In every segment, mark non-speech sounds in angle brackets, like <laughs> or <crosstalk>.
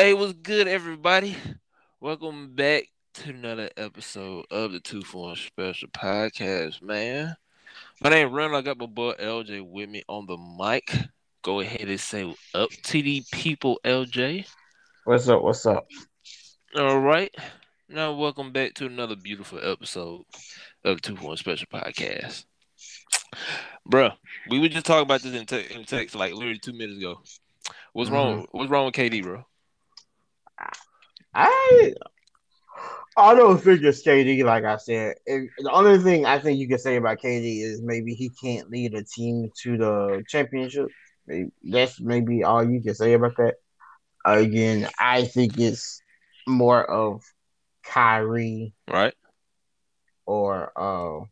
Hey, what's good, everybody? Welcome back to another episode of the Two Form Special Podcast, man. My name is Ren. I got my boy LJ with me on the mic. Go ahead and say up to the people, LJ. What's up? What's up? All right. Now, welcome back to another beautiful episode of the Two Form Special Podcast. Bruh, we were just talking about this in, te- in text like literally two minutes ago. What's wrong? Mm-hmm. What's wrong with KD, bro? I I don't think it's KD. Like I said, It- the only thing I think you can say about KD is maybe he can't lead a team to the championship. That's maybe all you can say about that. Again, I think it's more of Kyrie Right? or uh,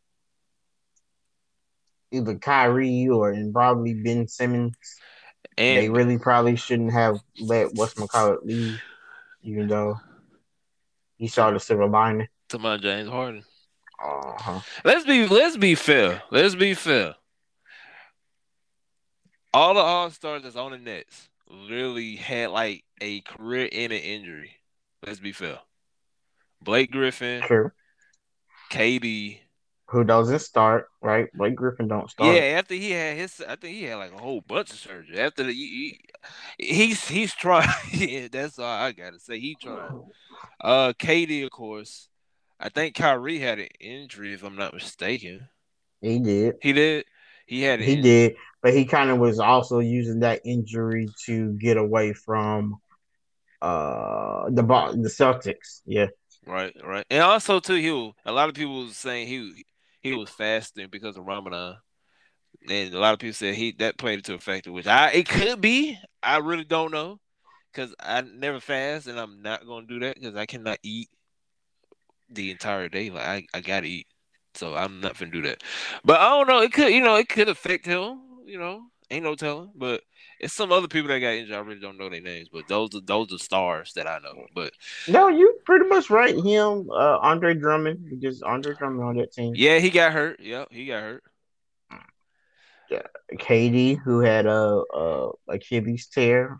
either Kyrie or and probably Ben Simmons. they really probably shouldn't have let whatchamacallit leave, even though he saw the silver lining. to my James Harden. Uh-huh. Let's be let's be fair. Let's be fair. All the All Stars that's on the Nets literally had like a career ending injury. Let's be fair. Blake Griffin, True. KD. Who doesn't start, right? Blake Griffin don't start. Yeah, after he had his, I think he had like a whole bunch of surgery. After the, he, he- he's he's trying. <laughs> yeah, that's all I gotta say. He trying. Uh, KD, of course. I think Kyrie had an injury, if I'm not mistaken. He did. He did. He had. He in- did. But he kind of was also using that injury to get away from uh the the Celtics. Yeah. Right, right, and also too, he was, a lot of people was saying he he was fasting because of Ramadan, and a lot of people said he that played into a factor, which I it could be. I really don't know, because I never fast, and I'm not gonna do that because I cannot eat the entire day. Like I, I gotta eat, so I'm not gonna do that. But I don't know. It could, you know, it could affect him. You know, ain't no telling. But it's some other people that got injured. I really don't know their names, but those are those are stars that I know. But No, you pretty much right. Him, uh, Andre Drummond, because Andre Drummond on that team. yeah, he got hurt. Yep, he got hurt. Yeah, KD, who had a, a Achilles tear.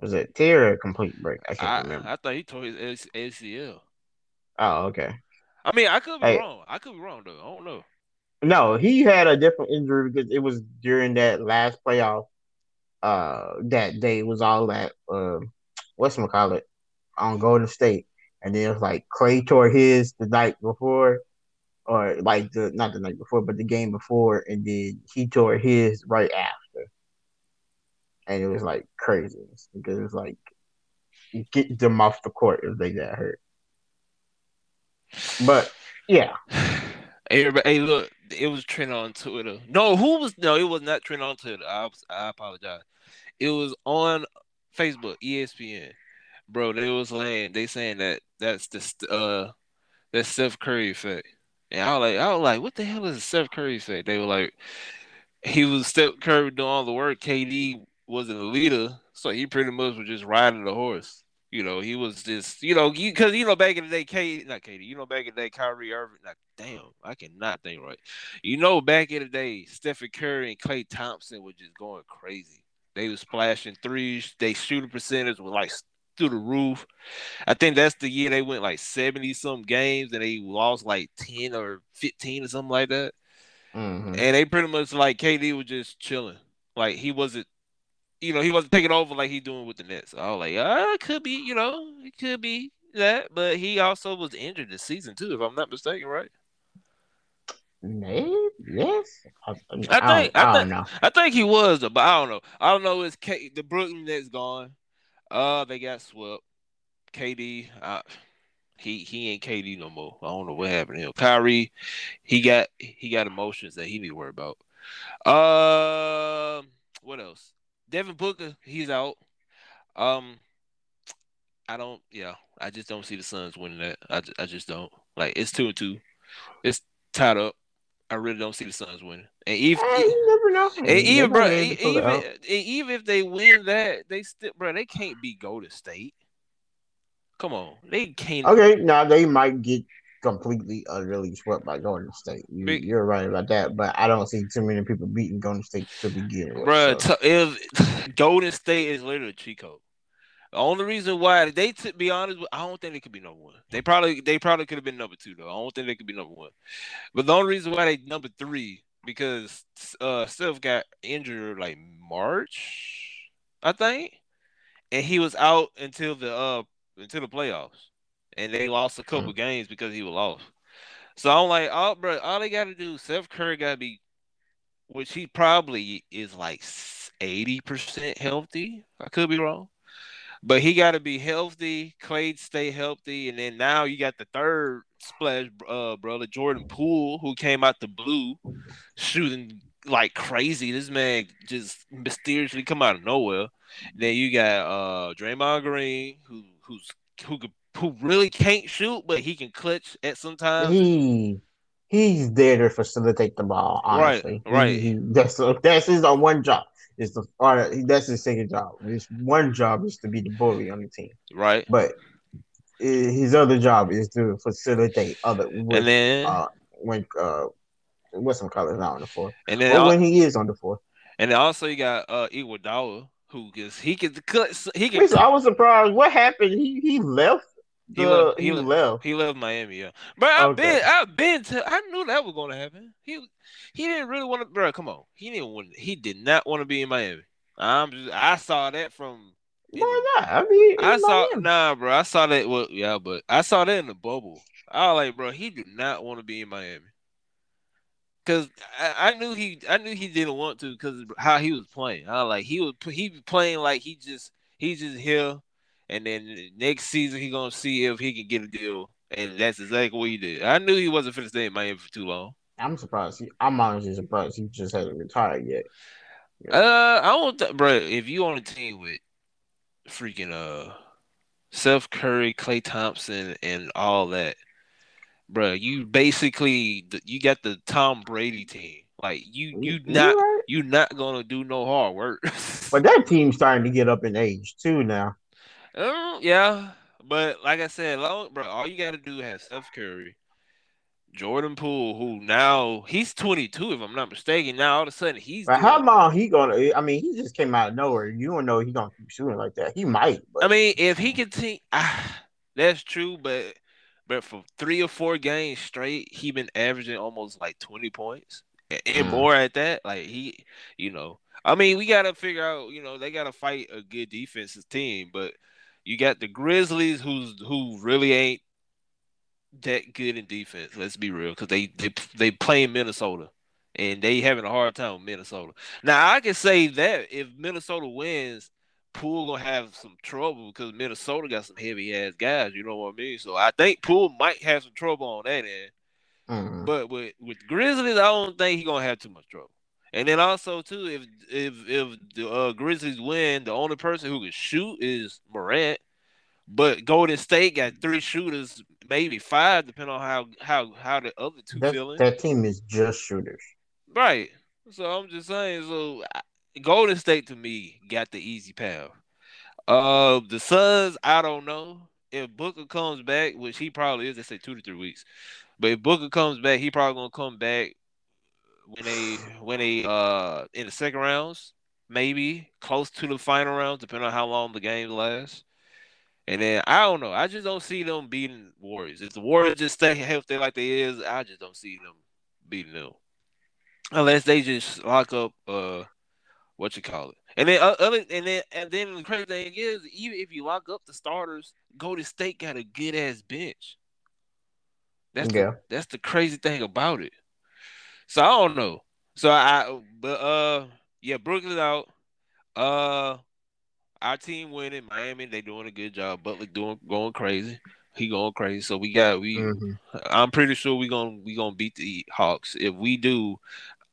Was it tear or a complete break? I can't I, remember. I thought he tore his ACL. oh, okay. I mean, I could be Hey. wrong. I could be wrong though. I don't know. No, he had a different injury because it was during that last playoff. Uh, that day was all that. Uh, what's call it on Golden State, and then it was like Klay tore his the night before, or like the not the night before, but the game before, and then he tore his right after, and it was like crazy because it was like you get them off the court if they got hurt. But yeah, <sighs> <laughs> Everybody, hey, look, it was trending on Twitter. No, who was? No, it was not trending on Twitter. I, I apologize. It was on Facebook, ESPN, bro. They was saying they saying that that's the uh that Steph Curry effect, and I was like, I was like, what the hell is Steph Curry effect? They were like, he was Steph Curry doing all the work. KD wasn't a leader, so he pretty much was just riding the horse. You know, he was just, you know, because you, know back in the day, K not KD, you know back in the day, Kyrie Irving, like damn, I cannot think right. You know, back in the day, Stephen Curry and Klay Thompson were just going crazy. They was splashing threes. They shooting percentage was like through the roof. I think that's the year they went like seventy some games and they lost like ten or fifteen or something like that. Mhm. And they pretty much like KD was just chilling. Like he wasn't, you know, he wasn't taking over like he doing with the Nets. I was like, ah, it could be, you know, it could be that. But he also was injured this season too, if I'm not mistaken, right? Maybe yes. I, I, think- don't, I don't think- know. I think he was, but I don't know. I don't know. It's K the Brooklyn Nets gone? Uh, they got swept. KD, uh, he he ain't KD no more. I don't know what happened to him. Kyrie, he got he got emotions that he need to worry about. Um, what else? Devin Booker, he's out. Um, I don't. Yeah, I just don't see the Suns winning that. I, ju- I just don't. Like it's two and two. It's tied up. I really don't see the Suns winning. And even Eh, you never know. and even bro, be able to pull it even e- even if they win that, they still bro, they can't beat Golden State. Come on, they can't. Okay, now they might get completely utterly swept by Golden State. You, you're right about that, but I don't see too many people beating Golden State to begin with. Bro, so. if <laughs> Golden State is literally code. The only reason why they, to be honest, I don't think they could be number one. They probably, they probably could have been number two though. I don't think they could be number one. But the only reason why they number three because uh Steph got injured like March, I think, and he was out until the uh until the playoffs, and they lost a couple mm-hmm. games because he was off. So I'm like, oh, bro, all they got to do, Steph Curry got to be, which he probably is like eighty percent healthy. I could be wrong. But he got to be healthy. Klay stay healthy, and then now you got the third splash uh, brother Jordan Poole, who came out the blue, shooting like crazy. This man just mysteriously come out of nowhere. Then you got uh Draymond Green, who who's who could who really can't shoot, but he can clutch at some times. He he's there to facilitate the ball. Honestly, right, right. He, he, that's that's his one job is the or that's his second job. His one job is to be the bully on the team. Right. But his other job is to facilitate other with, and then uh, when uh what's some colors not on the floor. And then or when he is on the floor. And then also you got uh Iguodala who gets he can cut he can I was surprised what happened. He he left the, he, uh, left, he, he left. He left Miami, yeah. But I've okay. been, I've been to. I knew that was going to happen. He, he didn't really want to, bro. Come on, he didn't want. He did not want to be in Miami. I'm just. I saw that from. Why not? I mean, I saw Miami. nah, bro. I saw that. Well, yeah, but I saw that in the bubble. I was like, bro, he did not want to be in Miami. Cause I, I, knew he, I knew he didn't want to because how he was playing. I was like, he was, he was playing like he just, he's just here and then next season he gonna see if he can get a deal, and that's exactly what he did. I knew he wasn't finna stay in Miami for too long. I'm surprised. He, I'm honestly surprised he just hasn't retired yet. Yeah. Uh, I don't, th- bro. If you on a team with freaking uh, Steph Curry, Klay Thompson, and all that, bro, you basically you got the Tom Brady team. Like you, you not right. you not gonna do no hard work. <laughs> but that team's starting to get up in age too now. Um, yeah, but like I said, bro, all you got to do is Steph Curry, Jordan Poole, who now he's 22, if I'm not mistaken. Now all of a sudden he's. How long he gonna? I mean, he just came out of nowhere. You don't know he gonna keep shooting like that. He might. But... I mean, if he continue, ah, <sighs> that's true. But but for three or four games straight, he been averaging almost like 20 points and, and mm. more at that. Like he, you know, I mean, we gotta figure out. You know, they gotta fight a good defensive team, but you got the Grizzlies, who's who really ain't that good in defense. Let's be real, because they they they play in Minnesota, and they having a hard time with Minnesota. Now I can say that if Minnesota wins, Poole gonna have some trouble because Minnesota got some heavy ass guys. You know what I mean? So I think Poole might have some trouble on that end. Mm-hmm. But with with Grizzlies, I don't think he gonna have too much trouble. And then also too, if if if the uh, Grizzlies win, the only person who can shoot is Morant. But Golden State got three shooters, maybe five, depending on how how how the other two that, feeling. That team is just shooters, right? So I'm just saying. So Golden State to me got the easy path. Uh, the Suns, I don't know if Booker comes back, which he probably is. They say two to three weeks, but if Booker comes back, he probably gonna come back when they when they uh in the second rounds, maybe close to the final rounds, depending on how long the game lasts. And then I don't know. I just don't see them beating Warriors. If the Warriors just stay healthy like they is, I just don't see them beating them. Unless they just lock up uh what you call it. And then uh, other and then and then the crazy thing is, even if you lock up the starters, Golden State got a good ass bench. That's yeah. the, that's the crazy thing about it. So I don't know. So I but uh yeah, Brooklyn out. Uh our team winning. Miami, they doing a good job. Butler doing going crazy. He going crazy. So we got we mm-hmm. I'm pretty sure we gonna we gonna beat the Hawks. If we do,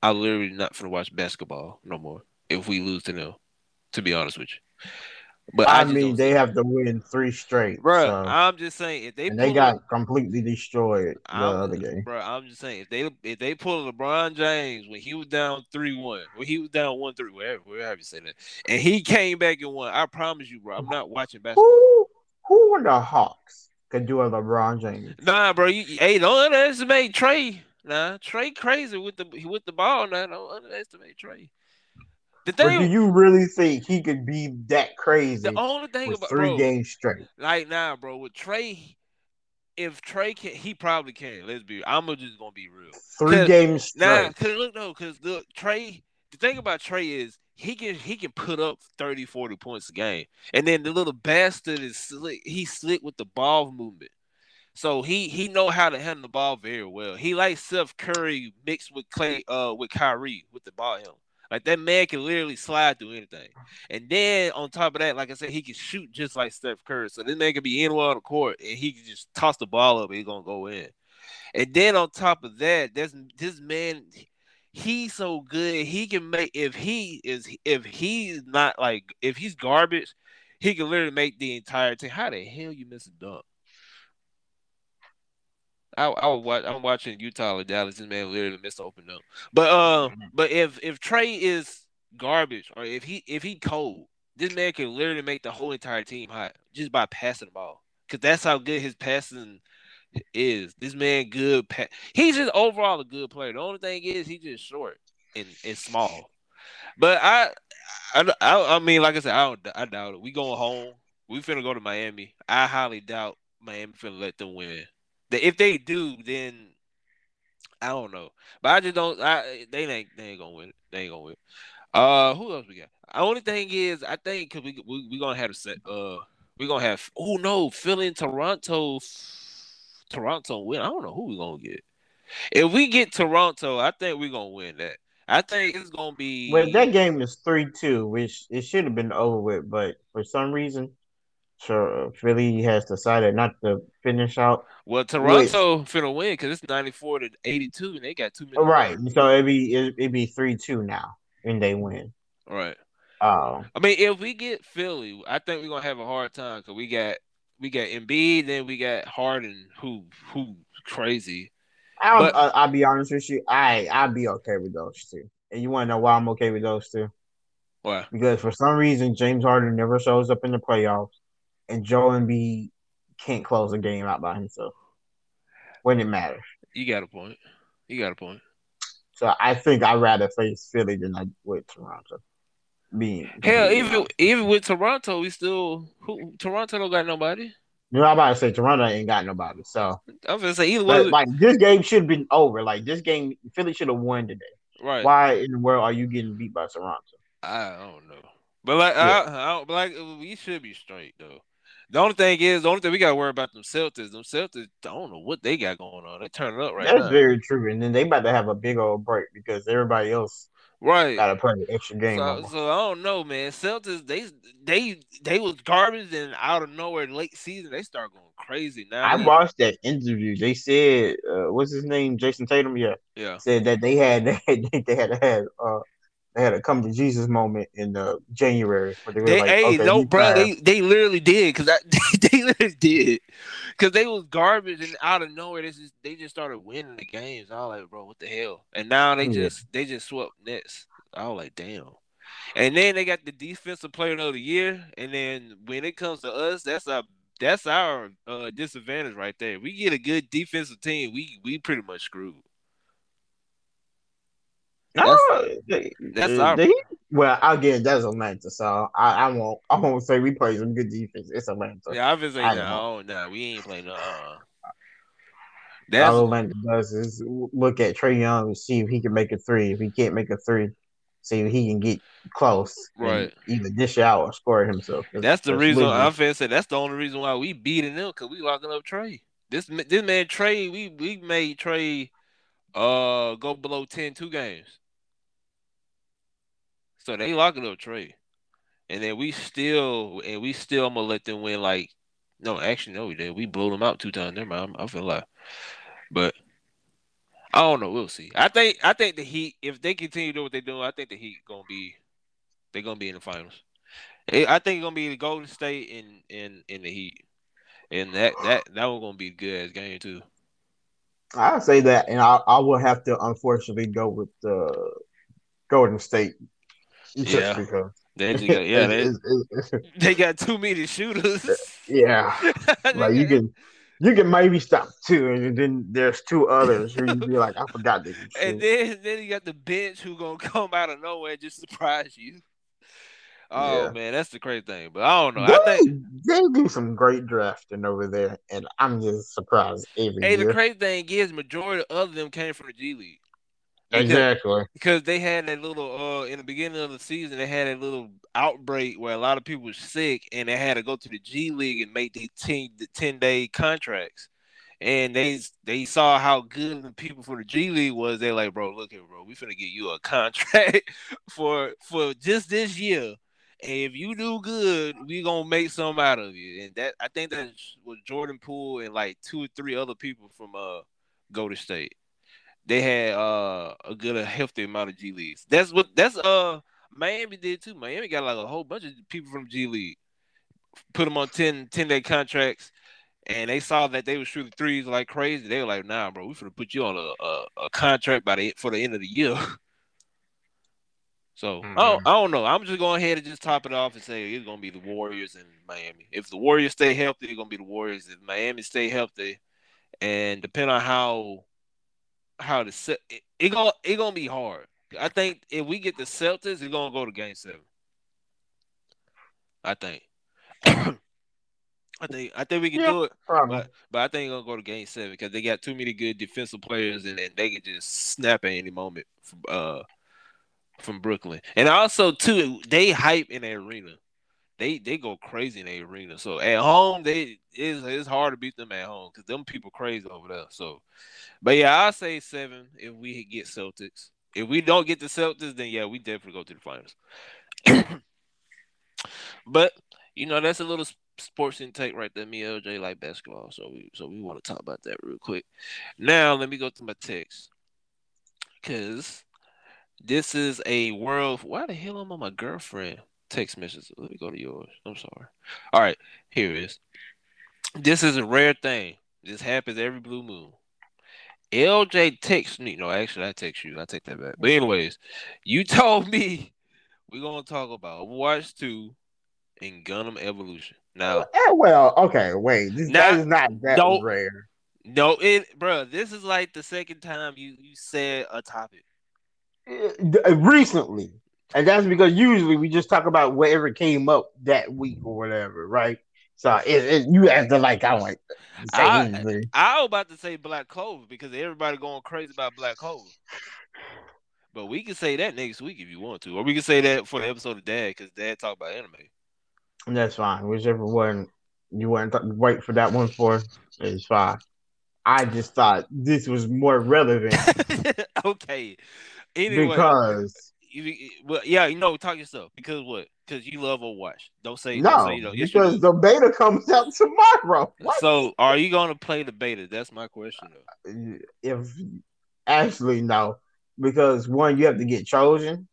I literally not gonna watch basketball no more. If we lose to them, to be honest with you. But I, I mean, they have to win three straight, bro. So. I'm just saying if they and they got completely destroyed the I'm, other game, bro. I'm just saying if they if they pull LeBron James when he was down three one, when he was down one three, wherever wherever you say that, and he came back and won. I promise you, bro. I'm not watching basketball. Who who were the Hawks could do a LeBron James? Nah, bro. You, hey, don't underestimate Trae. Nah, Trae crazy with the with the ball. Nah, don't underestimate Trae. The thing, do you really think he could be that crazy the only thing about three bro, games straight? like now, bro, with Trae, if Trae can, he probably can. Let's be. I'm just gonna be real. Three games Nah, straight. cause look, no, cause look, Trae. The thing about Trae is he can he can put up 30, 40 points a game, and then the little bastard is slick. He's slick with the ball movement, so he he know how to handle the ball very well. He likes Seth Curry mixed with Klay, uh, with Kyrie with the ball. Him like that man can literally slide through anything, and then on top of that, like I said, he can shoot just like Steph Curry. So this man can be anywhere on the court, and he can just toss the ball up, and he's gonna go in. And then on top of that, there's this man. He's so good. He can make if he is if he's not like if he's garbage, he can literally make the entire team. How the hell you miss a dunk? I I watch, I'm watching Utah or Dallas. This man literally missed the open dunk. But uh, but if if Trae is garbage or if he if he cold, this man can literally make the whole entire team hot just by passing the ball. Cause that's how good his passing is. This man good. Pa- he's just overall a good player. The only thing is he's just short and, and small. But I, I, I, I mean, like I said, I don't, I doubt it. We going home. We finna go to Miami. I highly doubt Miami finna let them win. If they do, then I don't know. But I just don't. I they ain't they ain't gonna win. They ain't gonna win. Uh, who else we got? The only thing is, I think because we we we gonna have a set. Uh, we gonna have. Oh no, Philly and Toronto. Toronto win. I don't know who we gonna get. If we get Toronto, I think we gonna win that. I think it's gonna be. Well, that game is three two, which it should have been over with, but for some reason, sure, Philly has decided not to finish out. well, Toronto finna win because it's ninety four to eighty two, and they got two minutes. Right, so it'd be it, it'd be three two now, and they win. Right. Uh, I mean, if we get Philly, I think we're gonna have a hard time because we got we got Embiid, then we got Harden, who who crazy. I'll, But- uh, I'll be honest with you, I I'll be okay with those two. And you want to know why I'm okay with those two? Why? Because for some reason, James Harden never shows up in the playoffs, and Joel Embiid can't close a game out by himself when it matters. You got a point. You got a point. So I think I'd rather face Philly than I would Toronto. Being Hell, being even honest. even with Toronto, we still who Toronto don't got nobody. you know, I'm about to say Toronto ain't got nobody. So, I'm gonna say either way. like this game should have been over. Like this game, Philly should have won today. right. Why in the world are you getting beat by Toronto? I don't know. But like, Yeah. I, I don't, but like, we should be straight though. The only thing is, the only thing we gotta worry about them Celtics. Them Celtics, I don't know what they got going on. They turning up right That's now. That's very true. And then they about to have a big old break because everybody else right. got to play an extra game. So, so I don't know, man. Celtics, they they they was garbage, and out of nowhere, late season, they start going crazy. Now, I watched that interview. They said, uh, "What's his name?" Jayson Tatum. Yeah, yeah, said that they had <laughs> they had, they had to have uh they had a come to Jesus moment in uh, January where they were they like, hey okay, no, bro, <laughs> they they literally did because they, they literally did because they was garbage, and out of nowhere, they just they just started winning the games. I was like, bro, what the hell? And now they Yeah. just they just swept Nets. I was like, damn. And then they got the defensive player of the year, and then when it comes to us, that's our that's our uh, disadvantage right there. We get a good defensive team, we we pretty much screwed. No, they, that's our- well, again, that's Atlanta, so I, I won't I won't say we play some good defense. It's Atlanta. Yeah, I've been saying I no, no, we ain't playing no. Uh, All that's Atlanta does is look at Trae Young and see if he can make a three. If he can't make a three, see if he can get close, Right. Either dish out or score himself. That's the reason I'm finna say that's the only reason why we beating them because we locking up Trae. This this man Trae, we we made Trae uh go below 10 two games. So they locking up Trae. And then we still and we still I'm gonna let them win like no, actually no we did. We blew them out two times. Never mind. I feel like but I don't know. We'll see. I think I think the Heat, if they continue to do what they're doing, I think the Heat gonna be they're gonna be in the finals. I think it's gonna be the Golden State and in, in the Heat, and that that that one gonna be good as game too. I'll say that, and I I will have to unfortunately go with the Golden State. Just Yeah. because. They got, yeah, they, <laughs> they got too many shooters. yeah. <laughs> Like you can you can maybe stop two, and then there's two others who you be like, I forgot this. <laughs> And then then you got the bench who gonna come out of nowhere and just surprise you. Oh Yeah. man, that's the crazy thing. But I don't know. they, I think they do some great drafting over there, and I'm just surprised every hey, the year. crazy thing is majority of them came from the G League. Because- exactly. because they had that little uh in the beginning of the season they had a little outbreak where a lot of people were sick and they had to go to the G League and make the 10 the 10 day contracts. And they they saw how good the people for the G League was. They like, bro, look here, bro, we finna get you a contract <laughs> for for just this year. And if you do good, we gonna make some out of you. And that I think that was Jordan Poole and like two or three other people from uh Golden State they had uh a good a healthy amount of G leagues. That's what that's uh Miami did too. Miami got like a whole bunch of people from G League, put them on 10, 10 day contracts, and they saw that they were shooting threes like crazy. They were like, "Nah, bro, we're gonna put you on a, a, a contract by the for the end of the year." <laughs> so I, don't, I don't know. I'm just going ahead and just top it off and say it's gonna be the Warriors and Miami. If the Warriors stay healthy, it's gonna be the Warriors. If Miami stay healthy, and depending on how how the Se- it, it gonna it gonna be hard. I think if we get the Celtics, it's gonna go to Game Seven. I think. <coughs> I think I think we can Yeah. do it, Probably. but but I think it's gonna go to Game Seven because they got too many good defensive players and, and they can just snap at any moment from uh from Brooklyn. And also too, they hype in the arena. They they go crazy in the arena. So at home, they it's, it's hard to beat them at home because them people crazy over there. So, but yeah, I'll say seven if we get Celtics. If we don't get the Celtics, then yeah, we definitely go to the finals. <clears throat> but you know, that's a little sports intake right there. Me LJ like basketball, so we so we want to talk about that real quick. Now let me go to my text because this is a world. Why the hell am I my girlfriend text messages? Let me go to yours. I'm sorry. All right, here it is. This is a rare thing. This happens every blue moon. LJ texts me. No, actually, I text you. I take that back. But anyways, you <laughs> told me we're gonna talk about Overwatch 2 and Gundam Evolution. Now, Eh, well, okay, wait. This Now- that is not that don't- rare. no, it, bro. This is like the second time you you said a topic. Eh, Recently, and that's because usually we just talk about whatever came up that week or whatever, right? So it, it, you have to like, I like I- I was about to say Black Clover because everybody going crazy about Black Clover. But we can say that next week if you want to, or we can say that for the episode of Dad because Dad talked about anime. That's fine. Whichever one you want to wait for that one for is fine. I just thought this was more relevant <laughs> okay. Anyway, because you, well, yeah, you know, talk yourself because what? Because you love Overwatch. Don't say no, Don't say you don't. Yes, because the beta comes out <laughs> tomorrow. What? So, are you gonna play the beta? That's my question. Though. if actually no, because one you have to get chosen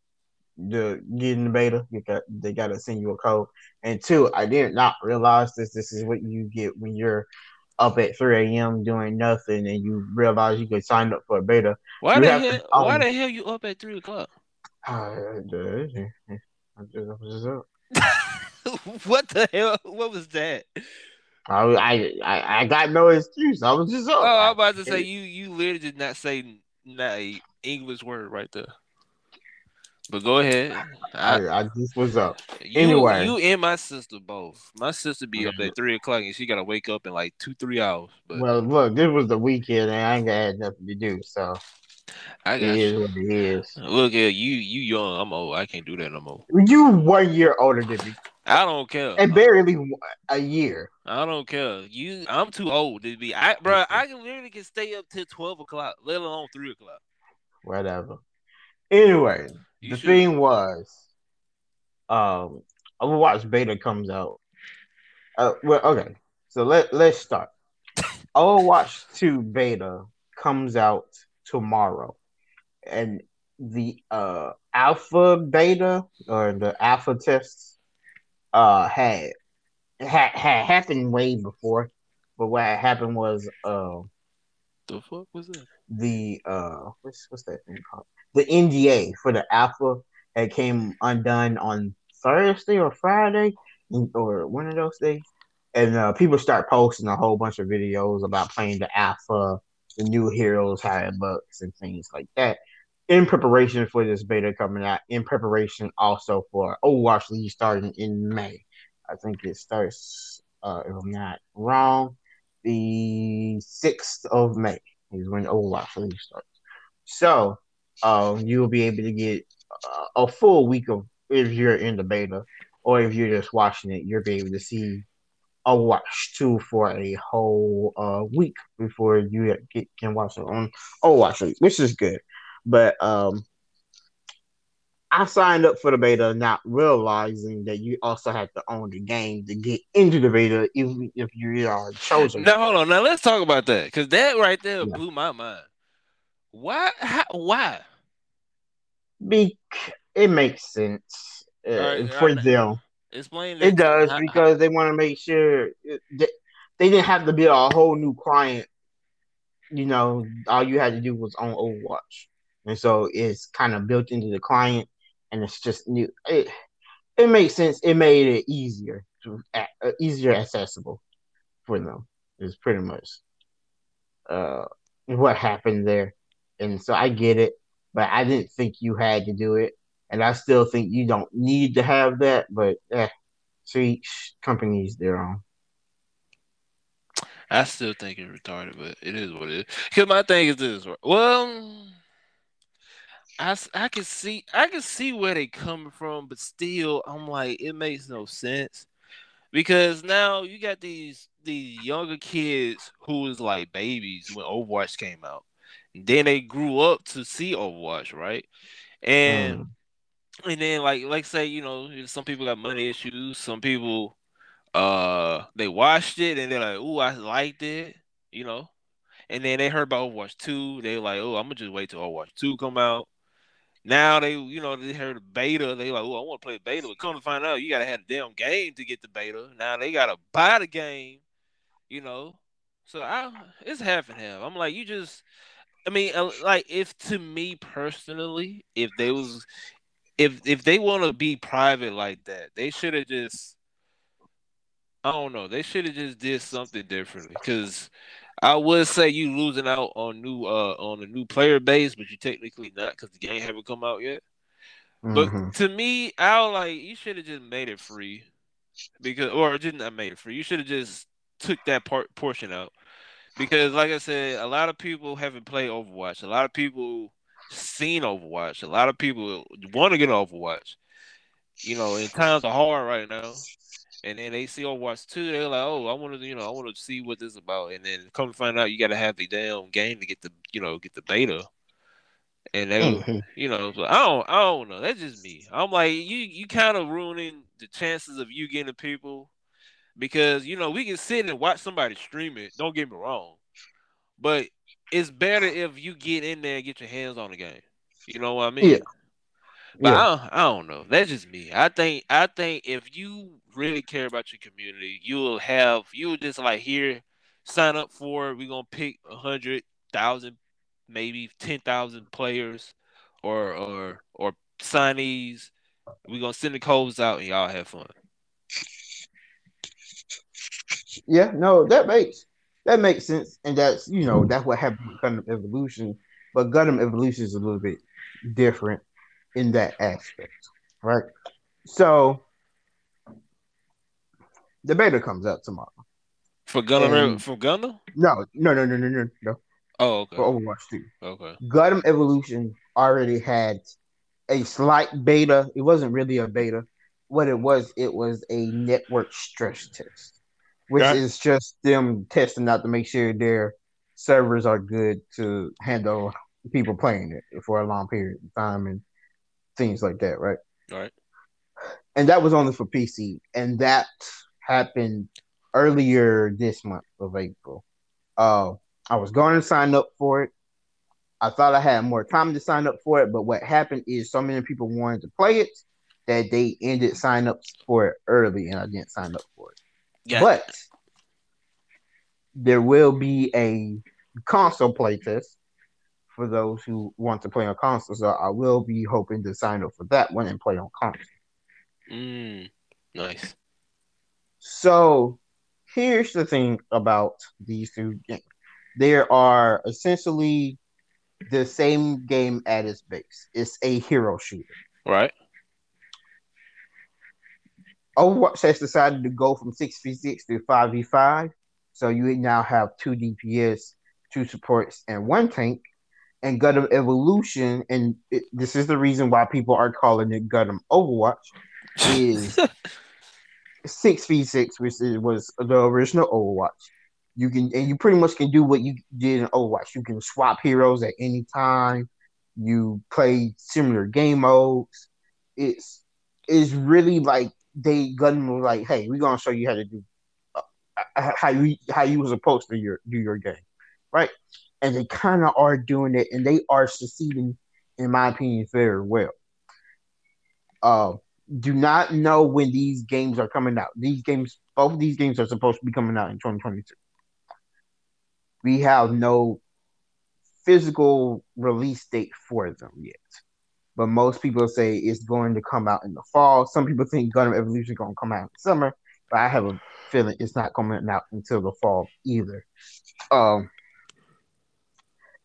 to get in the beta. You got they got to send you a code, and two, I did not realize this. This is what you get when you're up at 3 a.m. doing nothing, and you realize you could sign up for a beta. Why You the have to- hell? why um, the hell you up at three o'clock? Uh, I just- I was just up. <laughs> what the hell? What was that? I, I I I got no excuse. I was just up. Oh, I'm about to say you. You literally did not say not a English word right there. But go ahead. I, I, I just was up. you, anyway. you and my sister both. My sister be up at three o'clock and she gotta wake up in like two, three hours. But Well, look, this was the weekend, and I ain't gonna nothing to do, so I got is you. what it is. Look at you. You young. I'm old. I can't do that no more. You one year older than me, I don't care. and barely a year. I don't care. You, I'm too old to be. I, bro, I can literally can stay up till twelve o'clock, let alone three o'clock. Whatever. Anyway, You the should- thing was, um, Overwatch beta comes out. Uh, well, okay. So let let's start. <laughs> Overwatch Two beta comes out tomorrow, and the uh alpha beta or the alpha tests uh had had had happened way before, but what had happened was uh the fuck was that? the uh what's what's that thing called? The NDA for the alpha that came undone on Thursday or Friday or one of those days. and uh, people start posting a whole bunch of videos about playing the alpha, the new heroes, how it looks, and things like that. In preparation for this beta coming out, in preparation also for Overwatch League starting in May. I think it starts, uh, if I'm not wrong, the 6th of May is when Overwatch League starts. So uh, you will be able to get uh, a full week of if you're in the beta or if you're just watching it, you'll be able to see Overwatch 2 for a whole uh, week before you get, can watch it on oh Overwatch, which is good. But um, I signed up for the beta not realizing that you also have to own the game to get into the beta, even if you are chosen. Now hold on. Now let's talk about that because that right there yeah. blew my mind. Why? How, why? Be it makes sense uh, right, for right. them. Explain. It does because they want to make sure they, they didn't have to build a whole new client. You know, all you had to do was on Overwatch, and so it's kind of built into the client, and it's just new. It it makes sense. It made it easier to uh, easier accessible for them. Is pretty much uh what happened there, and so I get it, but I didn't think you had to do it and I still think you don't need to have that, but eh, to each company's their own. I still think it's retarded, but it is what it is. Because my thing is this: well, I, I can see I can see where they coming from, but still, I'm like, it makes no sense because now you got these these younger kids who was like babies when Overwatch came out. And then they grew up to see Overwatch, right? And mm and then like like say you know some people got money issues some people uh they watched it and they're like oh i liked it you know? And then they heard about overwatch 2 they like oh i'm gonna just wait till overwatch 2 come out. Now they you know they heard beta they like oh i want to play beta but come to find out you gotta have the damn game to get the beta. Now they gotta buy the game you know? So i it's half and half. I'm like you just I mean, uh, like if to me personally, if they was if if they want to be private like that, they should have just I don't know. They should have just did something differently because I would say you losing out on new uh on a new player base, but you technically not because the game haven't come out yet. Mm-hmm. But to me, I was like you should have just made it free because or didn't not made it free. You should have just took that part portion out because like I said, a lot of people haven't played Overwatch. A lot of people seen Overwatch. A lot of people want to get Overwatch. You know, and times are hard right now. And then they see Overwatch 2, they're like, oh, I want to, you know, I want to see what this is about. And then come to find out you got to have the damn game to get the, you know, get the beta. And they, mm-hmm. <laughs> you know, so I don't, I don't know. That's just me. I'm like, you, you kind of ruining the chances of you getting people because you know we can sit and watch somebody stream it. Don't get me wrong, but it's better if you get in there and get your hands on the game. You know what I mean? Yeah. But yeah. I, don't, I don't know. That's just me. I think I think if you really care about your community, you'll have you'll just like here, sign up for it. We're gonna pick a hundred thousand, maybe ten thousand players, or or or signees. We're gonna send the codes out and y'all have fun. Yeah, no, that makes that makes sense, and that's you know that's what happened with Gundam Evolution. But Gundam Evolution is a little bit different in that aspect, right? So the beta comes out tomorrow for Gundam. And, for Gundam? No, no, no, no, no, no, no. Oh, okay. For Overwatch 2. Okay. Gundam Evolution already had a slight beta. It wasn't really a beta. What it was, it was a network stress test which yeah. is just them testing out to make sure their servers are good to handle people playing it for a long period of time and things like that, right? Right. And that was only for PC, and that happened earlier this month of April. Uh, I was going to sign up for it. I thought I had more time to sign up for it, but what happened is so many people wanted to play it that they ended sign ups for it early, and I didn't sign up for it. Yeah. But there will be a console playtest for those who want to play on console. So I will be hoping to sign up for that one and play on console. Mm, nice. So here's the thing about these two games. There are essentially the same game at its base. It's a hero shooter. Right. Overwatch has decided to go from 6v6 to 5v5. So you now have two DPS, two supports, and one tank. And Gundam Evolution, and it, this is the reason why people are calling it Gundam Overwatch, is <laughs> 6v6, which is, was the original Overwatch. You can and you pretty much can do what you did in Overwatch. You can swap heroes at any time. You play similar game modes. It's it's really like they Gundam was like, hey, we're gonna show you how to do uh, how you how you was supposed to your, do your game, right? And they kind of are doing it, and they are succeeding, in my opinion, very well. Uh, do not know when these games are coming out. These games, both of these games are supposed to be coming out in 2022 we have no physical release date for them yet. But most people say it's going to come out in the fall. Some people think Gundam Evolution is going to come out in summer, but I have a feeling it's not coming out until the fall either. Um,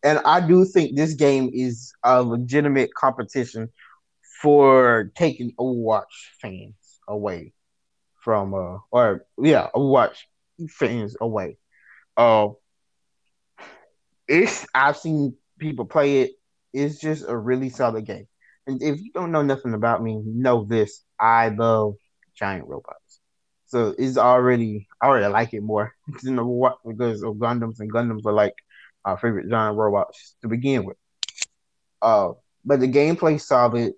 and I do think this game is a legitimate competition for taking Overwatch fans away from, uh, or yeah, Overwatch fans away. Uh, it's I've seen people play it. It's just a really solid game. And if you don't know nothing about me, know this: I love giant robots. So it's already I already like it more <laughs> than the what because of Gundams and Gundams are like our favorite giant robots to begin with. Uh, but the gameplay solid,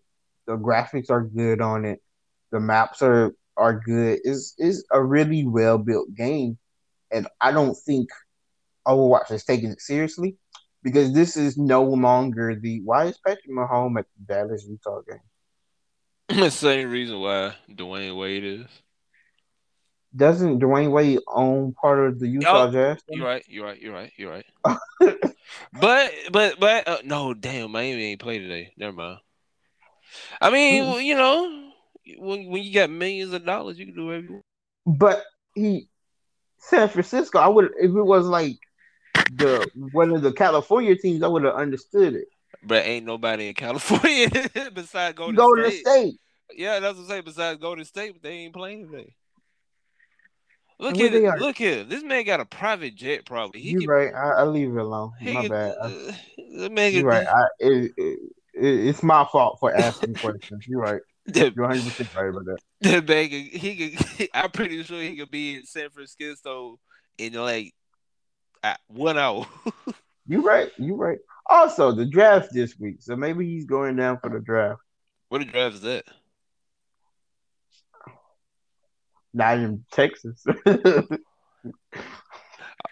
the graphics are good on it, the maps are are good. It's is a really well built game, and I don't think Overwatch is taking it seriously because this is no longer the why is Patrick Mahomes at the Dallas Utah game? <laughs> the same reason why Dwyane Wade is. Doesn't Dwyane Wade own part of the Utah oh, Jazz? You're right. You're right. You're right. You're right. <laughs> but but but uh, no, damn, Miami ain't play today. Never mind. I mean, mm. you know, when when you got millions of dollars, you can do whatever you want. But he, San Francisco, I would if it was like the one of the California teams, I would have understood it. But ain't nobody in California <laughs> besides Golden Go State. state. Yeah, that's what I'm saying. Besides Golden State, they ain't playing today. Look at it. Look here. This man got a private jet. Probably. He You're right. I, I leave it alone. He my bad. Uh, man You're right. I, it, it, it's my fault for asking <laughs> questions. You're right. You're 100 percent right about that. <laughs> The man, he could. I'm pretty sure he could be in San Francisco in like at one hour. <laughs> you right. You right. Also, the draft this week, so maybe he's going down for the draft. What the draft is that? Not in Texas. <laughs>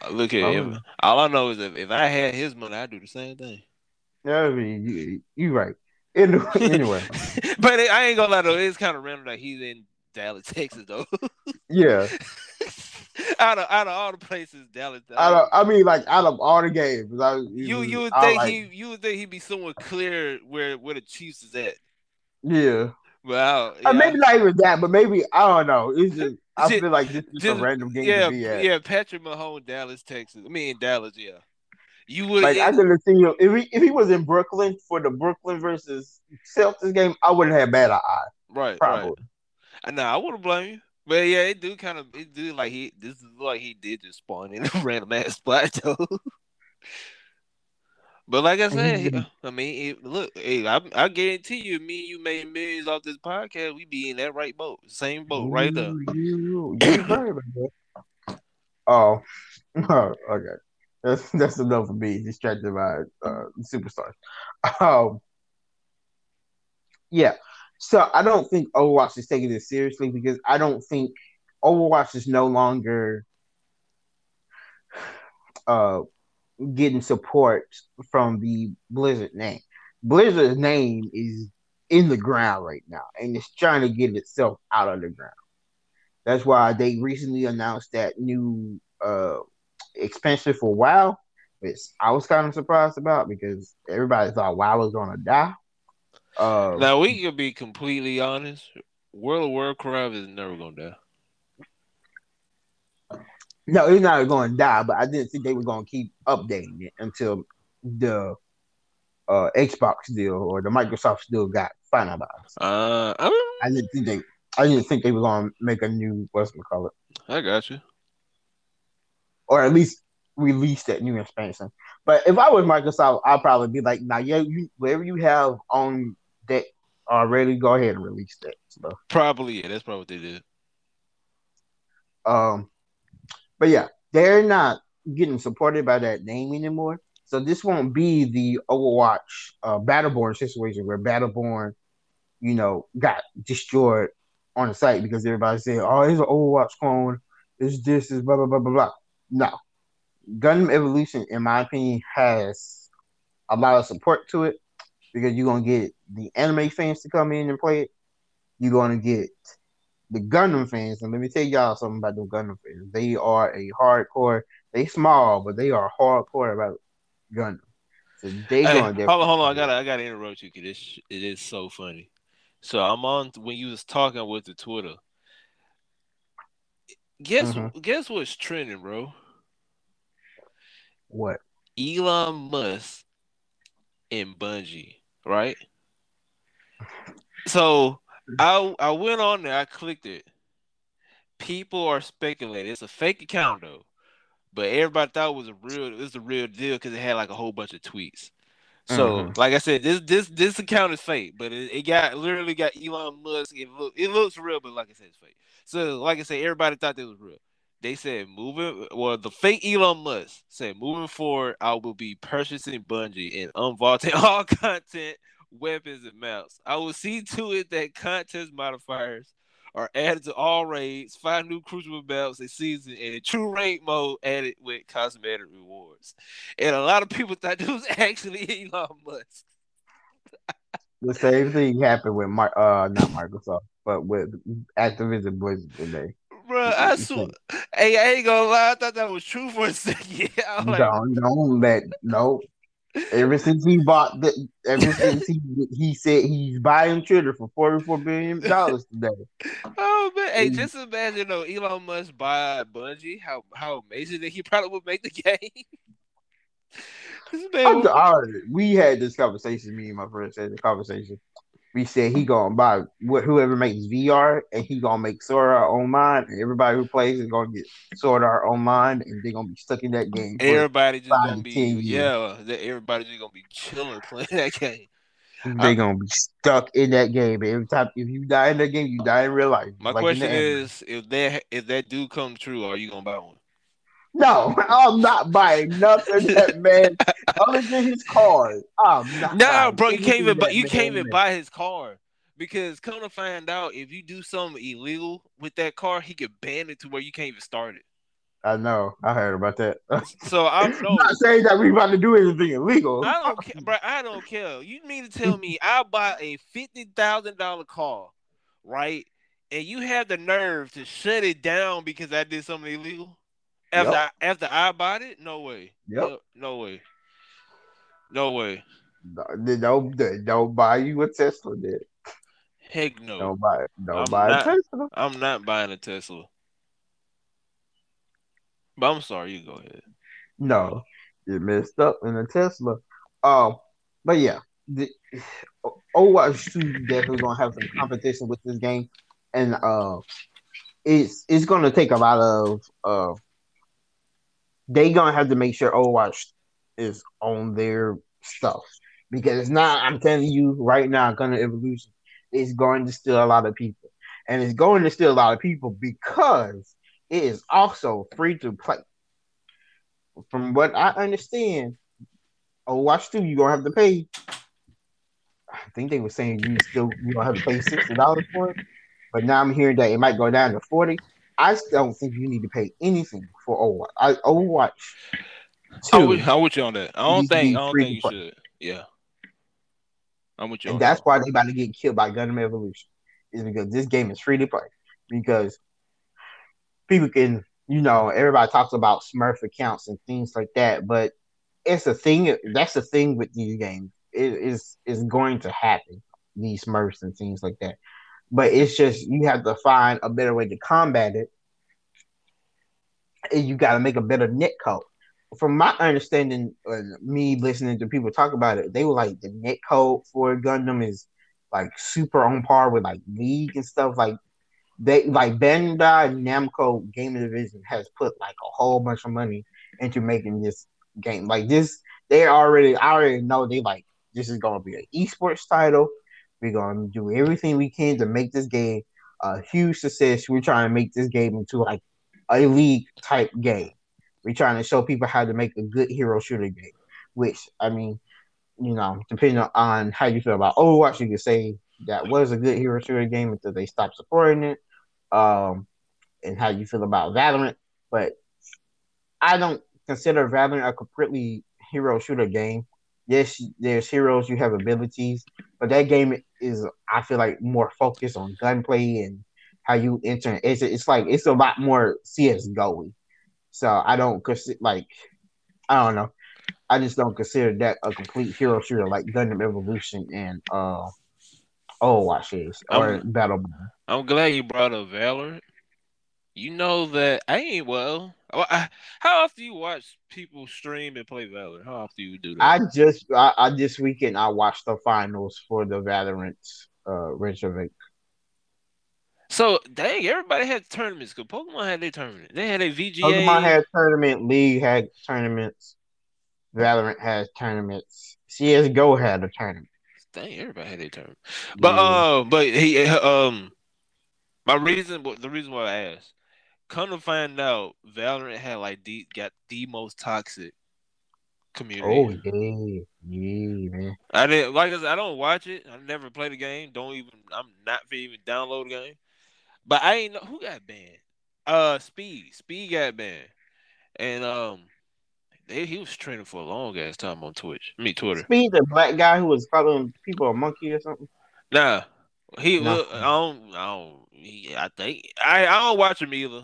Uh, look at him. All I know is if, if I had his money, I'd do the same thing. Yeah, I mean, you, you right. Anyway, <laughs> anyway. but I ain't gonna lie though, it's kind of random that he's in Dallas, Texas though. yeah. <laughs> out of out of all the places, Dallas. Out of, I mean, like out of all the games, I, you you would think like, he you would think he'd be somewhere clear where where the Chiefs is at. Yeah. Well, yeah. Uh, maybe not even that, but maybe I don't know. It's just I feel like this is just, a random game yeah, to be at. Yeah, Patrick Mahomes, Dallas, Texas. I mean Dallas, yeah. You would like I could have seen him if he if he was in Brooklyn for the Brooklyn versus Celtics game. I wouldn't have bad eye. Right, probably. Right. Nah, I wouldn't blame you. But yeah, it do kind of it do like he this is like he did just spawn in <laughs> a random ass spot though. <laughs> but like I said, mm-hmm. I mean, it, look, hey, I, I guarantee you, me and you made millions off this podcast. We be in that right boat, same boat, right there. You, you, <coughs> oh, oh, <laughs> okay. That's that's enough for me. Distracted by uh, superstars. Um, yeah. So I don't think Overwatch is taking this seriously because I don't think Overwatch is no longer uh, getting support from the Blizzard name. Blizzard's name is in the ground right now, and it's trying to get itself out of the ground. That's why they recently announced that new uh, expansion for WoW, which I was kind of surprised about because everybody thought WoW was going to die. Uh, now we can be completely honest. World of Warcraft is never gonna die. No, it's not going to die, but I didn't think they were going to keep updating it until the uh, Xbox deal or the Microsoft deal got finalized. Uh, I, I didn't think they. I didn't think they were going to make a new what's it call it, I got you. or at least release that new expansion. But if I was Microsoft, I'd probably be like, "Now, yeah, you whatever you have on deck already, go ahead and release that stuff." Probably, yeah. That's probably what they did. Um, but yeah, they're not getting supported by that name anymore. So this won't be the Overwatch uh, Battleborn situation where Battleborn, you know, got destroyed on the site because everybody said, "Oh, it's an Overwatch clone. It's this, is blah blah blah blah blah." No, Gundam Evolution, in my opinion, has a lot of support to it because you're gonna get the anime fans to come in and play it. You're gonna get the Gundam fans, and let me tell y'all something about the Gundam fans. They are a hardcore. They small, but they are hardcore about Gundam. So they Hey, gonna hold on, hold on. I gotta, I gotta interrupt you because it, it is so funny. So I'm on when you was talking with the Twitter. Guess, Mhm. guess what's trending, bro? what? Elon Musk and Bungie, right? So I I went on there, I clicked it. People are speculating. It's a fake account though, but everybody thought it was a real. It was a real deal because it had like a whole bunch of tweets. So, Mhm. like I said, this this this account is fake, but it, it got literally got Elon Musk. It look it looks real, but like I said, it's fake. So, like I said, everybody thought it was real. They said moving well, the fake Elon Musk said moving forward, I will be purchasing Bungie and unvaulting <laughs> all content, weapons, and mounts. I will see to it that contest modifiers are added to all raids, five new crucible belts a season, and a true raid mode added with cosmetic rewards. And a lot of people thought it was <laughs> actually Elon Musk. The same thing happened with Mar- uh not Microsoft, but with Activision Blizzard today. Bro, I swear, hey, I ain't gonna lie, I thought that was true for a second. <laughs> I was like, don't don't let no. Ever since he bought the, ever since he he said he's buying Twitter for forty four billion dollars today. <laughs> oh man, hey, just imagine though, Elon Musk buy Bungie, how how amazing that he <laughs> probably would make the game. this man, would- all right, we had this conversation. Me and my friend had the conversation. We said he gonna buy what whoever makes VR, and he gonna make Sword Art Online, and everybody who plays is gonna get Sword Art Online, and they're gonna be stuck in that game. everybody just gonna be 10 years. yeah, everybody just gonna be chilling playing <laughs> that game. They're gonna be stuck in that game. Every time if you die in that game, you die in real life. My like question is, if that if that do come true, are you gonna buy one? No, I'm not buying nothing <laughs> that man other than his car. I'm not. No, bro, you can't even buy you can't even buy his car because come to find out, if you do something illegal with that car, he could ban it to where you can't even start it. I know. I heard about that. <laughs> So I'm no, not saying that we're about to do anything illegal. I don't care, bro. I don't care. You mean to tell me I buy a fifty thousand dollar car, right? And you have the nerve to shut it down because I did something illegal? After Yep. I, after I bought it? No way. Yep. No, no way. No way. No, don't, don't buy you a Tesla. Then. Heck no. Don't buy. Don't I'm buy not- a Tesla. I'm not buying a Tesla. But I'm sorry, you go ahead. No, you messed up in a Tesla. Um, but yeah, the Overwatch 2 definitely gonna have some competition with this game, and uh, it's it's gonna take a lot of uh, they gonna have to make sure Overwatch is on their stuff because it's not. I'm telling you right now, Gundam Evolution is going to steal a lot of people, and it's going to steal a lot of people because it is also free to play. From what I understand, Overwatch 2, you're gonna have to pay. I think they were saying you still you gonna have to pay sixty dollars for it. But now I'm hearing that it might go down to forty. I don't think you need to pay anything for Overwatch. I, Overwatch I'm two, with, I'm with you on that. I don't think I don't think you play. should. Yeah. I'm with you and that's that. why they about to get killed by Gundam Evolution. Is because this game is free to play. Because people can, you know, everybody talks about Smurf accounts and things like that, but it's a thing. That's the thing with these games. It is is going to happen. These Smurfs and things like that. But it's just you have to find a better way to combat it. And you got to make a better net code. From my understanding, uh, me listening to people talk about it, they were like the net code for Gundam is like super on par with like League and stuff. Like they like Bandai Namco Gaming Division has put like a whole bunch of money into making this game. Like this, they already I already know they like this is gonna be an esports title. We're gonna do everything we can to make this game a huge success. We're trying to make this game into like a league type game. We're trying to show people how to make a good hero shooter game. Which I mean, you know, depending on how you feel about Overwatch, you could say that was a good hero shooter game until they stopped supporting it. Um, and how you feel about Valorant, but I don't consider Valorant a completely hero shooter game. Yes, there's heroes, you have abilities, but that game is, I feel like, more focused on gunplay and how you enter. It's it's like it's a lot more CS CS:GO. So I don't consider like I don't know. I just don't consider that a complete hero shooter like Gundam Evolution and uh Overwatch is or I'm- Battle. I'm glad you brought up Valorant. You know that I ain't well. I- How often do you watch people stream and play Valorant? How often do you do that? I just I, I this weekend I watched the finals for the Valorant uh Reykjavik. so dang, everybody had tournaments. Cause Pokemon had their tournament. They had a VGA. Pokemon had tournament, League had tournaments, Valorant has tournaments, CS:GO had a tournament. Dang, everybody had their tournament. But Yeah. um, but he um, my reason, the reason why I asked, come to find out, Valorant had like the got the most toxic community. oh yeah, yeah, man. I didn't like I said, I don't watch it. I never play the game. Don't even. I'm not for even download the game. But I ain't know who got banned. Uh, Speed. Speed got banned, and um, they, he was training for a long ass time on Twitch. I mean Twitter. Speed, the black guy who was calling people a monkey or something. Nah, he. No. look, I don't. I don't. He, I think I. I don't watch him either.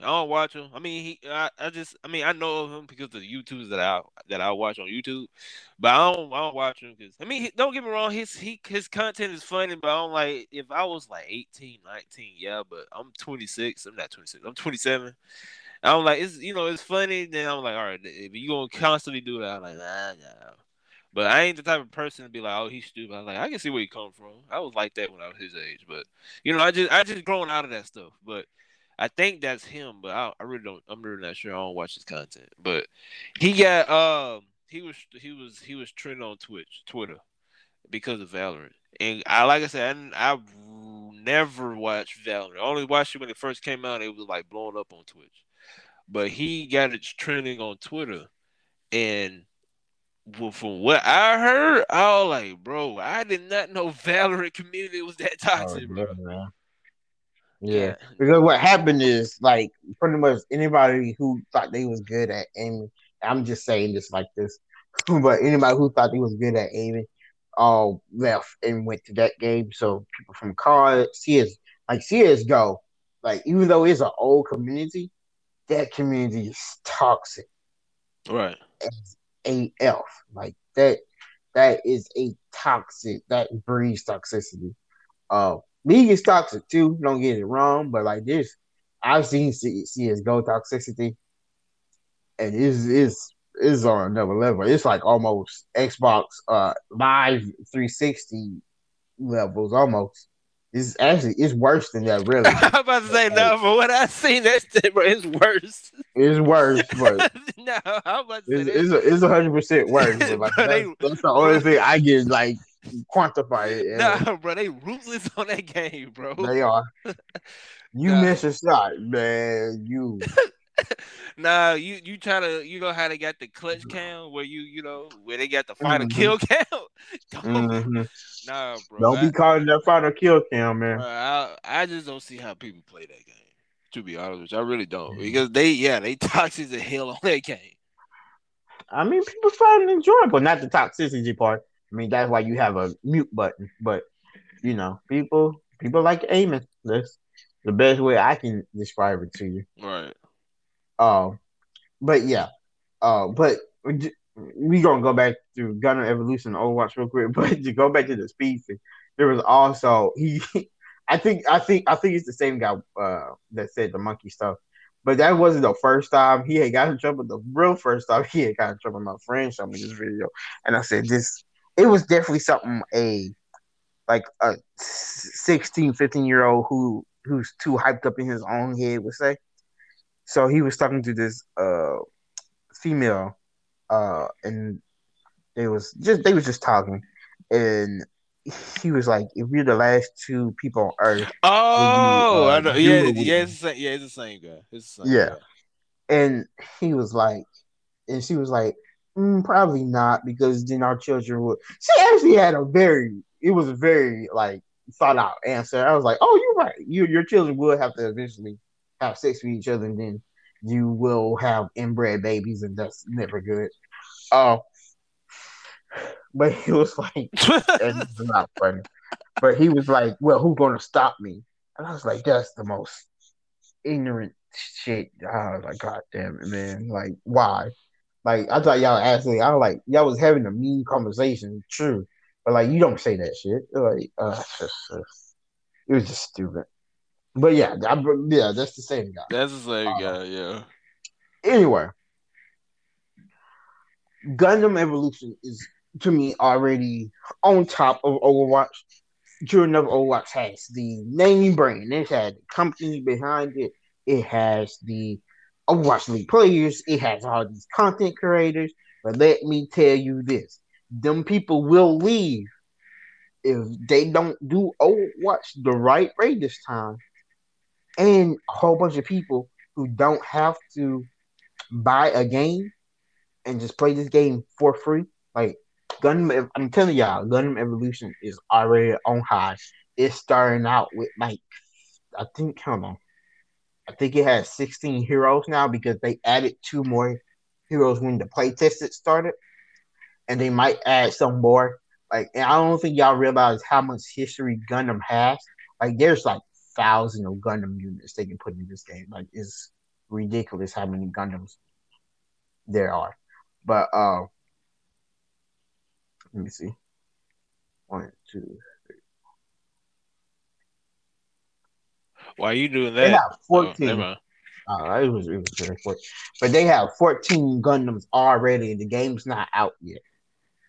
I don't watch him. I mean, he. I, I just. I mean, I know of him because of the YouTubes that I that I watch on YouTube, but I don't. I don't watch him because. I mean, he, don't get me wrong. His he his content is funny, but I don't like. If I was like 18, 19, yeah, but I'm 26. I'm not 26. I'm 27. I'm like, it's you know, it's funny. Then I'm like, all right, if you gonna constantly do that, I'm like, nah, nah. But I ain't the type of person to be like, oh, he's stupid. I'm like, I can see where he come from. I was like that when I was his age, but you know, I just I just grown out of that stuff. But I think that's him, but I, I really don't. I'm really not sure. I don't watch his content, but he got um he was he was he was trending on Twitch, Twitter, because of Valorant. And I like I said, I, I never watched Valorant. I only watched it when it first came out. It was like blowing up on Twitch, but he got it trending on Twitter, and well, from what I heard, I was like, bro, I did not know <laughs> Valorant community was that toxic, bro. Oh, man. Yeah, because what happened is like pretty much anybody who thought they was good at aiming. I'm just saying this like this, <laughs> but anybody who thought they was good at aiming, all left and went to that game. So people from COD, CS, like CS:GO, like even though it's an old community, that community is toxic. Right. AF. Like that that is a toxic that breeds toxicity. Uh League is toxic too, don't get it wrong, but like this, I've seen C- CSGO toxicity and it's it's is on another level. It's like almost Xbox uh live 360 levels almost. It's actually it's worse than that really. <laughs> I'm about to say no, but what I seen that's bro, it's worse. It's worse, but <laughs> no, I'm about to say It's that- it's a, it's hundred percent worse. Like, <laughs> that's, they- that's the only thing I get like quantify it. and Nah, bro, they ruthless on that game, bro. They are. <laughs> You Nah. miss a shot, man. You <laughs> Nah, you you try to you know how they got the clutch count where you you know where they got the final Mhm. kill <laughs> count. Don't, Mhm. Nah, bro. don't I, be calling that final kill count, man. bro, I, I just don't see how people play that game. To be honest with you, I really don't Mhm. because they yeah they toxic as hell on that game. I mean, people find it enjoyable, not the toxicity part. I mean, that's why you have a mute button. But you know, people people like aiming. That's the best way I can describe it to you. Right. Um, but yeah, uh, but we- we gonna go back to Gundam Evolution Overwatch real quick. <laughs> But to go back to the speed thing, there was also he. <laughs> I think I think I think it's the same guy uh, that said the monkey stuff. But that wasn't the first time he had got in trouble. The real first time he had got in trouble. My friend showed me this video, and I said, "This." It was definitely something a like a 16, 15 year old who who's too hyped up in his own head would say. So he was talking to this uh female, uh, and they was just they was just talking, and he was like, "If you're the last two people on Earth, Oh, you, uh, I know. Yeah, yeah, it's the same. Yeah, it's the same guy. It's the same Yeah. guy. and he was like, and she was like, mm, probably not because then our children would. She actually had a very, it was a very like thought out answer. I was like, oh, you're right. You your children will have to eventually have sex with each other, and then you will have inbred babies, and that's never good. Uh, but he was like, <laughs> is not funny. But he was like, "Well, who's gonna stop me?" And I was like, "That's the most ignorant shit." I was like, "God damn it, man! Like, why?" Like, I thought y'all actually, I was like, y'all was having a mean conversation, true, but like, you don't say that shit. Like, uh, <laughs> it was just stupid. But yeah, I, yeah, that's the same guy. That's the same Uh, guy. Yeah. Anyway, Gundam Evolution is to me already on top of Overwatch. True enough, Overwatch has the naming brand. It has the company behind it. It has the Overwatch League players. It has all these content creators. But let me tell you this: them people will leave if they don't do Overwatch the right way this time. And a whole bunch of people who don't have to buy a game and just play this game for free. Like Gundam, I'm telling y'all, Gundam Evolution is already on high. It's starting out with like, I think, hold on, I think it has 16 heroes now because they added two more heroes when the playtest it started, and they might add some more. Like, and I don't think y'all realize how much history Gundam has. Like, there's like thousands of Gundam units they can put in this game. Like, it's ridiculous how many Gundams there are. But uh, let me see. One, two. Why are you doing that? They have Oh, 14. never mind. Uh, it was it was very. But they have 14 Gundams already, and the game's not out yet.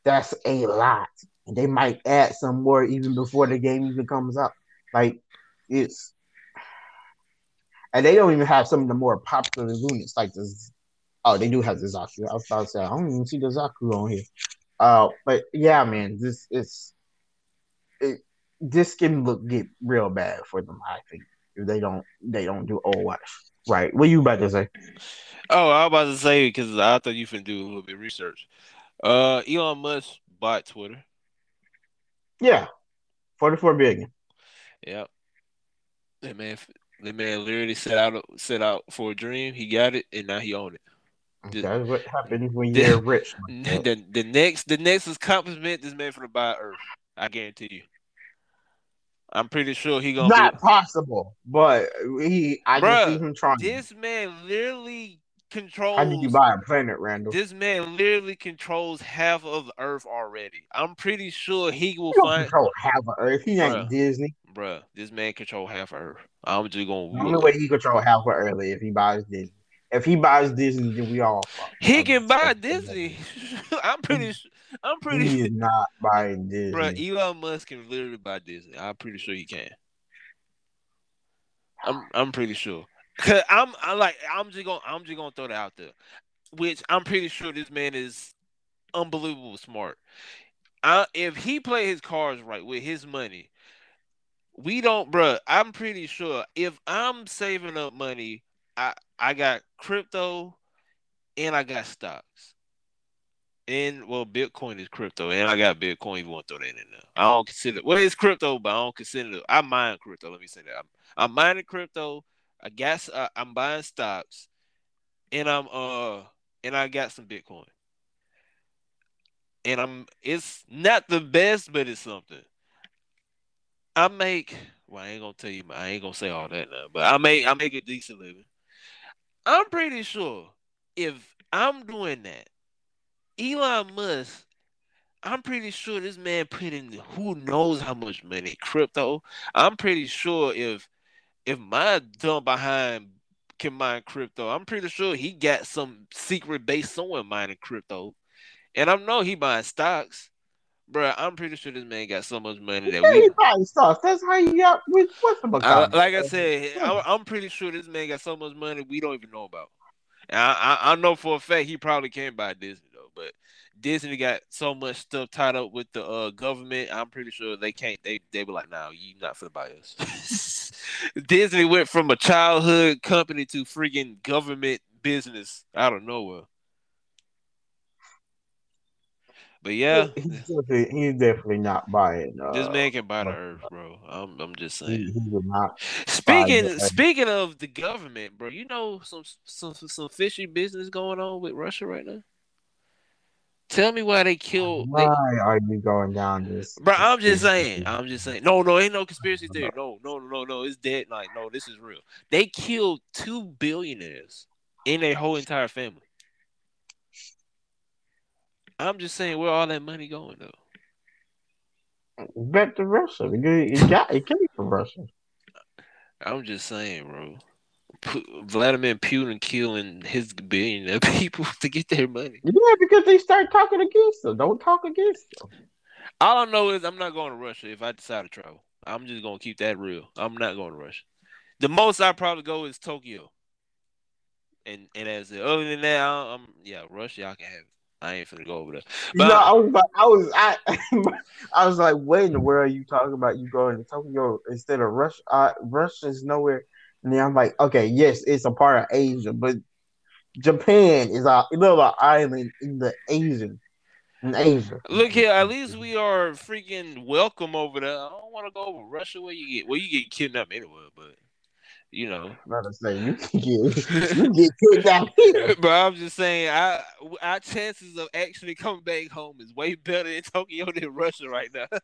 That's a lot. And they might add some more even before the game even comes out. Like it's and they don't even have some of the more popular units like this. Oh, they do have the Zaku. I was about to say I don't even see the Zaku on here. Uh, but yeah, man, this is it. This can look get real bad for them. I think they don't they don't do Overwatch right. What you about to say? Oh, I was about to say because I thought you finna do a little bit of research. Uh, Elon Musk bought Twitter. Yeah, 44 billion. Yep. That man, that man literally set out set out for a dream. He got it, and now he own it. The- That's what happens when the- <laughs> you're rich. <laughs> The, the next the next accomplishment this man finna buy Earth. I guarantee you. I'm pretty sure he gonna Not be. possible, but he. I Bruh, can see him trying. This man literally controls. How did you buy a planet, Randall? This man literally controls half of the Earth already. I'm pretty sure he will He find, control half of Earth. He ain't Disney. bruh. This man control half of Earth. I'm just gonna. The only way he control half of Earth is if he buys Disney. If he buys Disney, then we all. fuck. He I'm can buy Disney. <laughs> I'm pretty. <laughs> su- I'm pretty. He is not buying <laughs> Disney. Bruh, Elon Musk can literally buy Disney. I'm pretty sure he can. I'm I'm pretty sure. Cause I'm I like I'm just gonna I'm just gonna throw that out there. Which I'm pretty sure this man is unbelievable smart. I, if he play his cards right with his money, we don't, bruh. I'm pretty sure if I'm saving up money, I I got crypto, and I got stocks, and well, Bitcoin is crypto, and I got Bitcoin. You want to throw that in there, I don't consider. Well, it's crypto, but I don't consider. it. I mine crypto. Let me say that. I'm, I'm mining crypto. I guess uh, I'm buying stocks, and I'm uh, and I got some Bitcoin and I'm it's not the best, but it's something. I make well, I ain't gonna tell you, I ain't gonna say all that now, but I make I make a decent living. I'm pretty sure if I'm doing that, Elon Musk, I'm pretty sure this man put in who knows how much money crypto. I'm pretty sure if if my dumb behind can mine crypto. I'm pretty sure he got some secret base somewhere mining crypto. And I know he buying stocks. Bro, I'm pretty sure this man got so much money that Yeah, we he buying stocks. That's how you got with what's the I, like I said, I, I'm pretty sure this man got so much money we don't even know about. I, I, I know for a fact he probably can't buy Disney though, but Disney got so much stuff tied up with the uh, government. I'm pretty sure they can't. They they were like, "No, you not for the buy us." <laughs> Disney went from a childhood company to freaking government business out of nowhere. But yeah, he's definitely, he's definitely not buying. Uh, this man can buy the earth, bro. I'm I'm just saying. he would not. Speaking speaking of the government, bro, you know some some some fishy business going on with Russia right now. Tell me why they killed. They, Why are you going down this? bro, I'm just saying. I'm just saying. No, no, ain't no conspiracy theory. <laughs> No, no, no, no. It's dead. Like, no, this is real. They killed two billionaires in their whole entire family. I'm just saying, where all that money going though? back to Russia. It got it came from Russia. I'm just saying, bro. Pu- Vladimir Putin killing his billionaire <laughs> people to get their money. Yeah, because they start talking against them. Don't talk against them. All I know is I'm not going to Russia if I decide to travel. I'm just gonna keep that real. I'm not going to Russia. The most I probably go is Tokyo. And and as. Other than that, I- I'm yeah, Russia. Y'all can have it. I ain't finna go over there. But no, <laughs> I was like, I was, I, I was like, what in the world are you talking about? You going to Tokyo instead of Russia? Uh, Russia's nowhere. And then I'm like, okay, yes, it's a part of Asia, but Japan is a little island in the Asian, in Asia. look here, at least we are freaking welcome over there. I don't want to go over Russia where you get well, you get kidnapped anywhere, but you know. Rather say <laughs> you can get, you get kidnapped here. <laughs> but I'm just saying, I our chances of actually coming back home is way better in Tokyo than Russia right now. <laughs>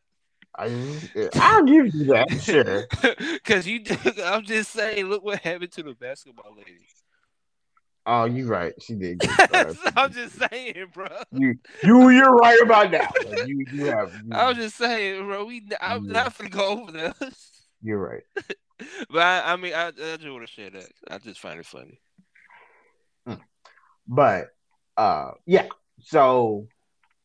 I, I'll give you that, sure. Cause you, I'm just saying, look what happened to the basketball lady. Oh, you're right. She did. Get. I'm just saying, bro. you, you, you're right about that. Like, you, you have. You, I was just saying, bro. We, I'm Yeah. not gonna go over this. you're right. But I, I mean, I, I just want to share that. I just find it funny. But uh yeah, so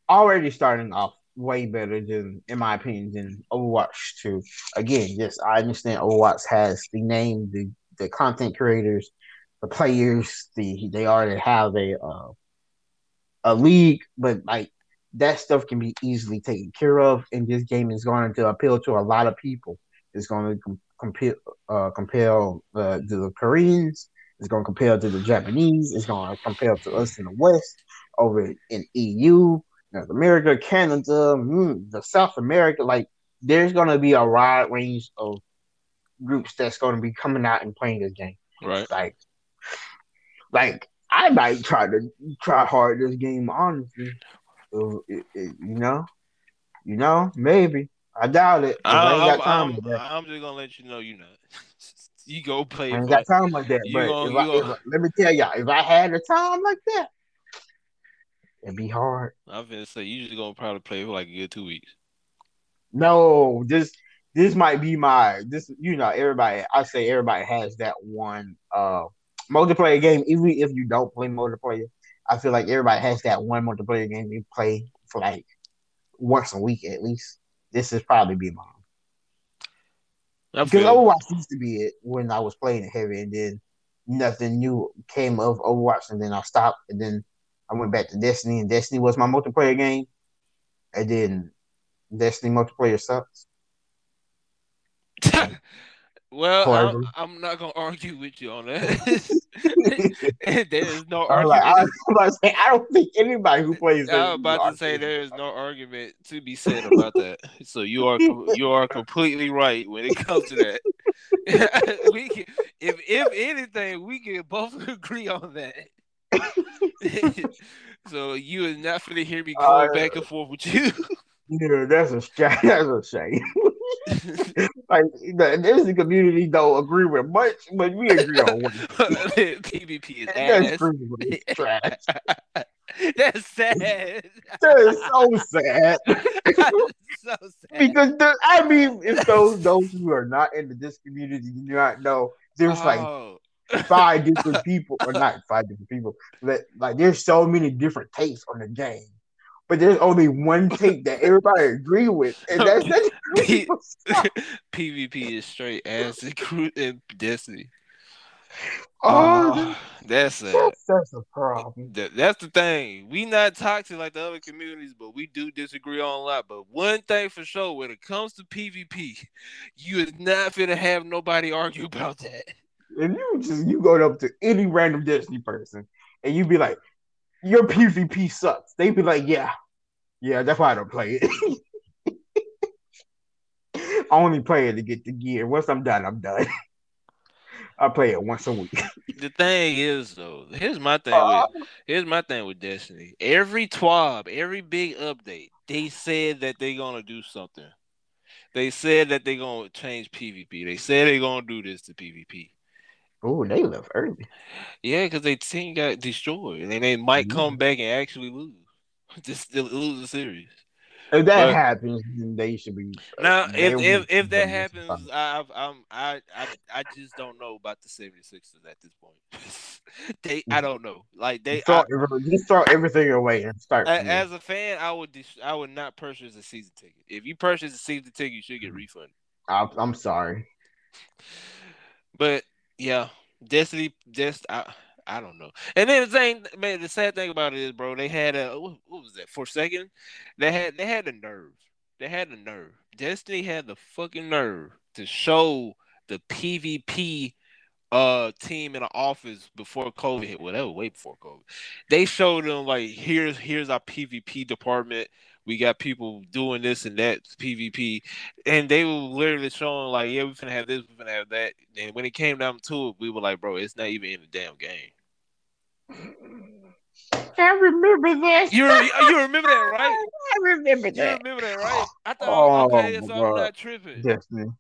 already starting off way better than in my opinion than Overwatch 2. Again, yes, I understand Overwatch has the name, the the content creators, the players, the they already have a uh a league, but like that stuff can be easily taken care of and this game is going to appeal to a lot of people. It's going to com- compel uh compel uh, the Koreans it's going to compare to the Japanese. It's going to compare to us in the West, over in EU, North America, Canada, mm, the South America. Like, there's going to be a wide range of groups that's going to be coming out and playing this game. Right. Like, like I might try to try hard this game. Honestly, Uh, it- it- you know, you know, maybe. I doubt it. I, ain't got time that. I'm just gonna let you know you're not. <laughs> you go play. I ain't got time like that. But gon- if you I, gon- if I- let me tell y'all, if I had a time like that, it'd be hard. I'm gonna say you just gonna probably play for like a good two weeks. No, this this might be my this. You know, everybody. I say everybody has that one uh multiplayer game. Even if you don't play multiplayer, I feel like everybody has that one multiplayer game you play for like once a week at least. This is probably be mine. Because Overwatch used to be it when I was playing it heavy, and then nothing new came of Overwatch, and then I stopped, and then I went back to Destiny, and Destiny was my multiplayer game, and then Destiny multiplayer sucks. <laughs> well, I'm, I'm not gonna <laughs> argue with you on that. <laughs> there is no I'm I, argument. I'm about to say, I don't think anybody who plays. I was about to say there is no argument to be said about that. So you are you are completely right when it comes to that. <laughs> we can, if if anything, we can both agree on that. so you is not to hear me going Uh, back and forth with you. Yeah, that's a that's a shame. <laughs> like the Destiny community don't agree with much, but we agree on one. <laughs> PvP is That's ass. true, <laughs> trash. That's sad. That is so sad. so sad. because the, I mean, if those those who are not into this community do not know, there's like oh. five different people, or not five different people. But like, there's so many different takes on the game, but there's only one take that everybody agree with, and that's <laughs> that. <laughs> PvP is straight ass in Destiny. Oh, oh that's a that's, that's a problem. That, that's the thing. We not toxic like the other communities, but we do disagree on a lot. But one thing for sure, when it comes to PvP, you is not gonna have nobody argue about that. If you just you go up to any random Destiny person and you be like, "Your PvP sucks," They'd be like, "Yeah, yeah, that's why I don't play it." <laughs> I only play it to get the gear. Once I'm done, I'm done. <laughs> I play it once a week. the thing is though, here's my thing uh, with here's my thing with Destiny. Every TWAB, every big update, they said that they're gonna do something. They said that they're gonna change PvP. They said they're gonna do this to PvP. Oh, they left early. Yeah, because their team got destroyed, and they might mm-hmm. come back and actually lose. <laughs> Just lose the series. If that but, happens, then they should be. Now, if if, if that happens, I, I'm I, I I just don't know about the 76ers at this point. <laughs> they I don't know. Like they just throw, I, just throw everything away and start. As a fan, I would I would not purchase a season ticket. If you purchase a season ticket, you should get mm. refunded. I, I'm sorry, but yeah, Destiny. Just I I don't know. And then the thing, man, the sad thing about it is, bro, they had a what, was that for a second? They had they had the nerve. They had the nerve. Destiny had the fucking nerve to show the PvP uh team in the office before COVID hit. Whatever, way before COVID. They showed them like here's here's our PvP department. We got people doing this and that PvP, and they were literally showing like, yeah, we're gonna have this, we're gonna have that. And when it came down to it, we were like, bro, it's not even in the damn game. I remember that. You you remember that, <laughs> right? I remember that. You remember that, right? I thought, oh, okay, so I'm not tripping. Definitely.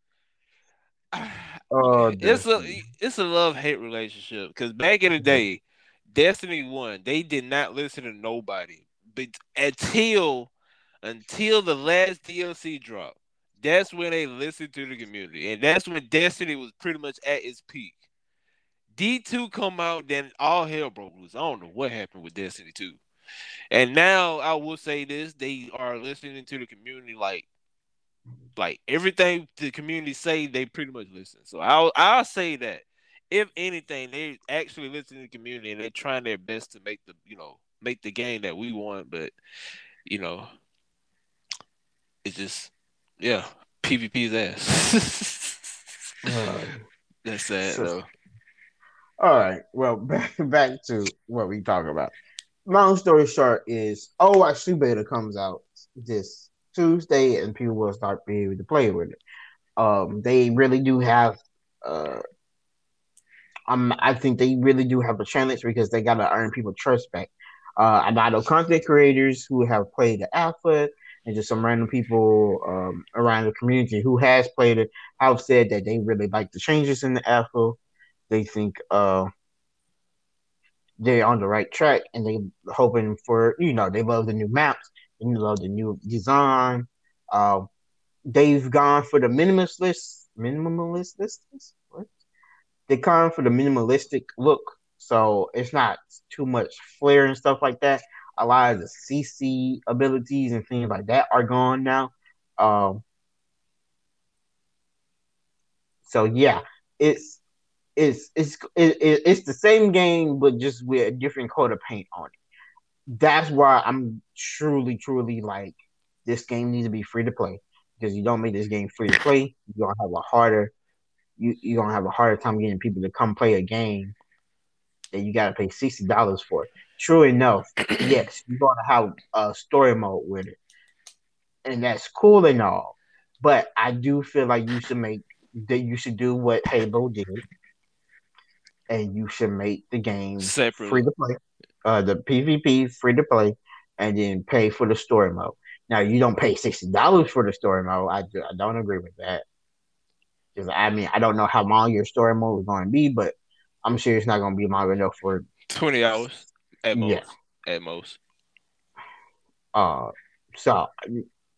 Oh, <sighs> it's a it's a love hate relationship because back in the day, Destiny One, they did not listen to nobody, but until until the last DLC drop, that's when they listened to the community, and that's when Destiny was pretty much at its peak. D2 come out, then all hell broke loose. I don't know what happened with Destiny 2. And now I will say this, they are listening to the community like like everything the community say, they pretty much listen. So I'll I'll say that if anything, they actually listen to the community and they're trying their best to make the you know make the game that we want, but you know, it's just yeah, PvP's ass. <laughs> That's sad so, though. All right. Well, <laughs> back back to what we talk about. Long story short is Overwatch Beta comes out this Tuesday, and people will start being able to play with it. Um, they really do have. Uh, um, I think they really do have a challenge because they got to earn people trust back. Uh, a lot of content creators who have played the alpha and just some random people um, around the community who has played it have said that they really like the changes in the alpha they think uh they're on the right track and they're hoping for you know they love the new maps and you love the new design. Uh, they've gone for the minimalist minimalist what? They gone for the minimalistic look, so it's not too much flair and stuff like that. A lot of the CC abilities and things like that are gone now. Um, so yeah, it's it's it's it, it's the same game but just with a different coat of paint on it. That's why I'm truly, truly like this game needs to be free to play because you don't make this game free to play, you're gonna have a harder you you're gonna have a harder time getting people to come play a game that you gotta pay sixty dollars for. True enough, <clears throat> yes, you're gonna have a story mode with it, and that's cool and all. But I do feel like you should make that you should do what Halo did and you should make the game free to play. Uh, the PvP free to play, and then pay for the story mode. Now you don't pay sixty dollars for the story mode. I, I don't agree with that. Because I mean I don't know how long your story mode is going to be, but I'm sure it's not going to be long enough for twenty hours at most. Yeah. At most. Uh, so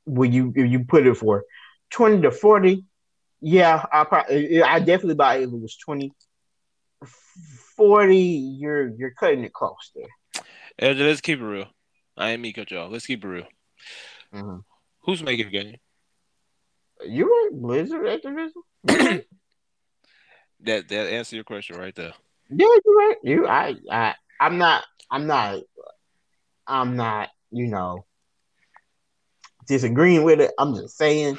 will you if you put it for twenty to forty? Yeah, I probably I definitely buy it if it was twenty 40, you're you're cutting it close there. Let's keep it real. I ain't me cut y'all. Let's keep it real. Mhm. Who's making the game? You right, Blizzard Activision? <clears throat> That that answer your question right there. Yeah, you're right. You, I, I, I'm not, I'm not, I'm not, you know, disagreeing with it. I'm just saying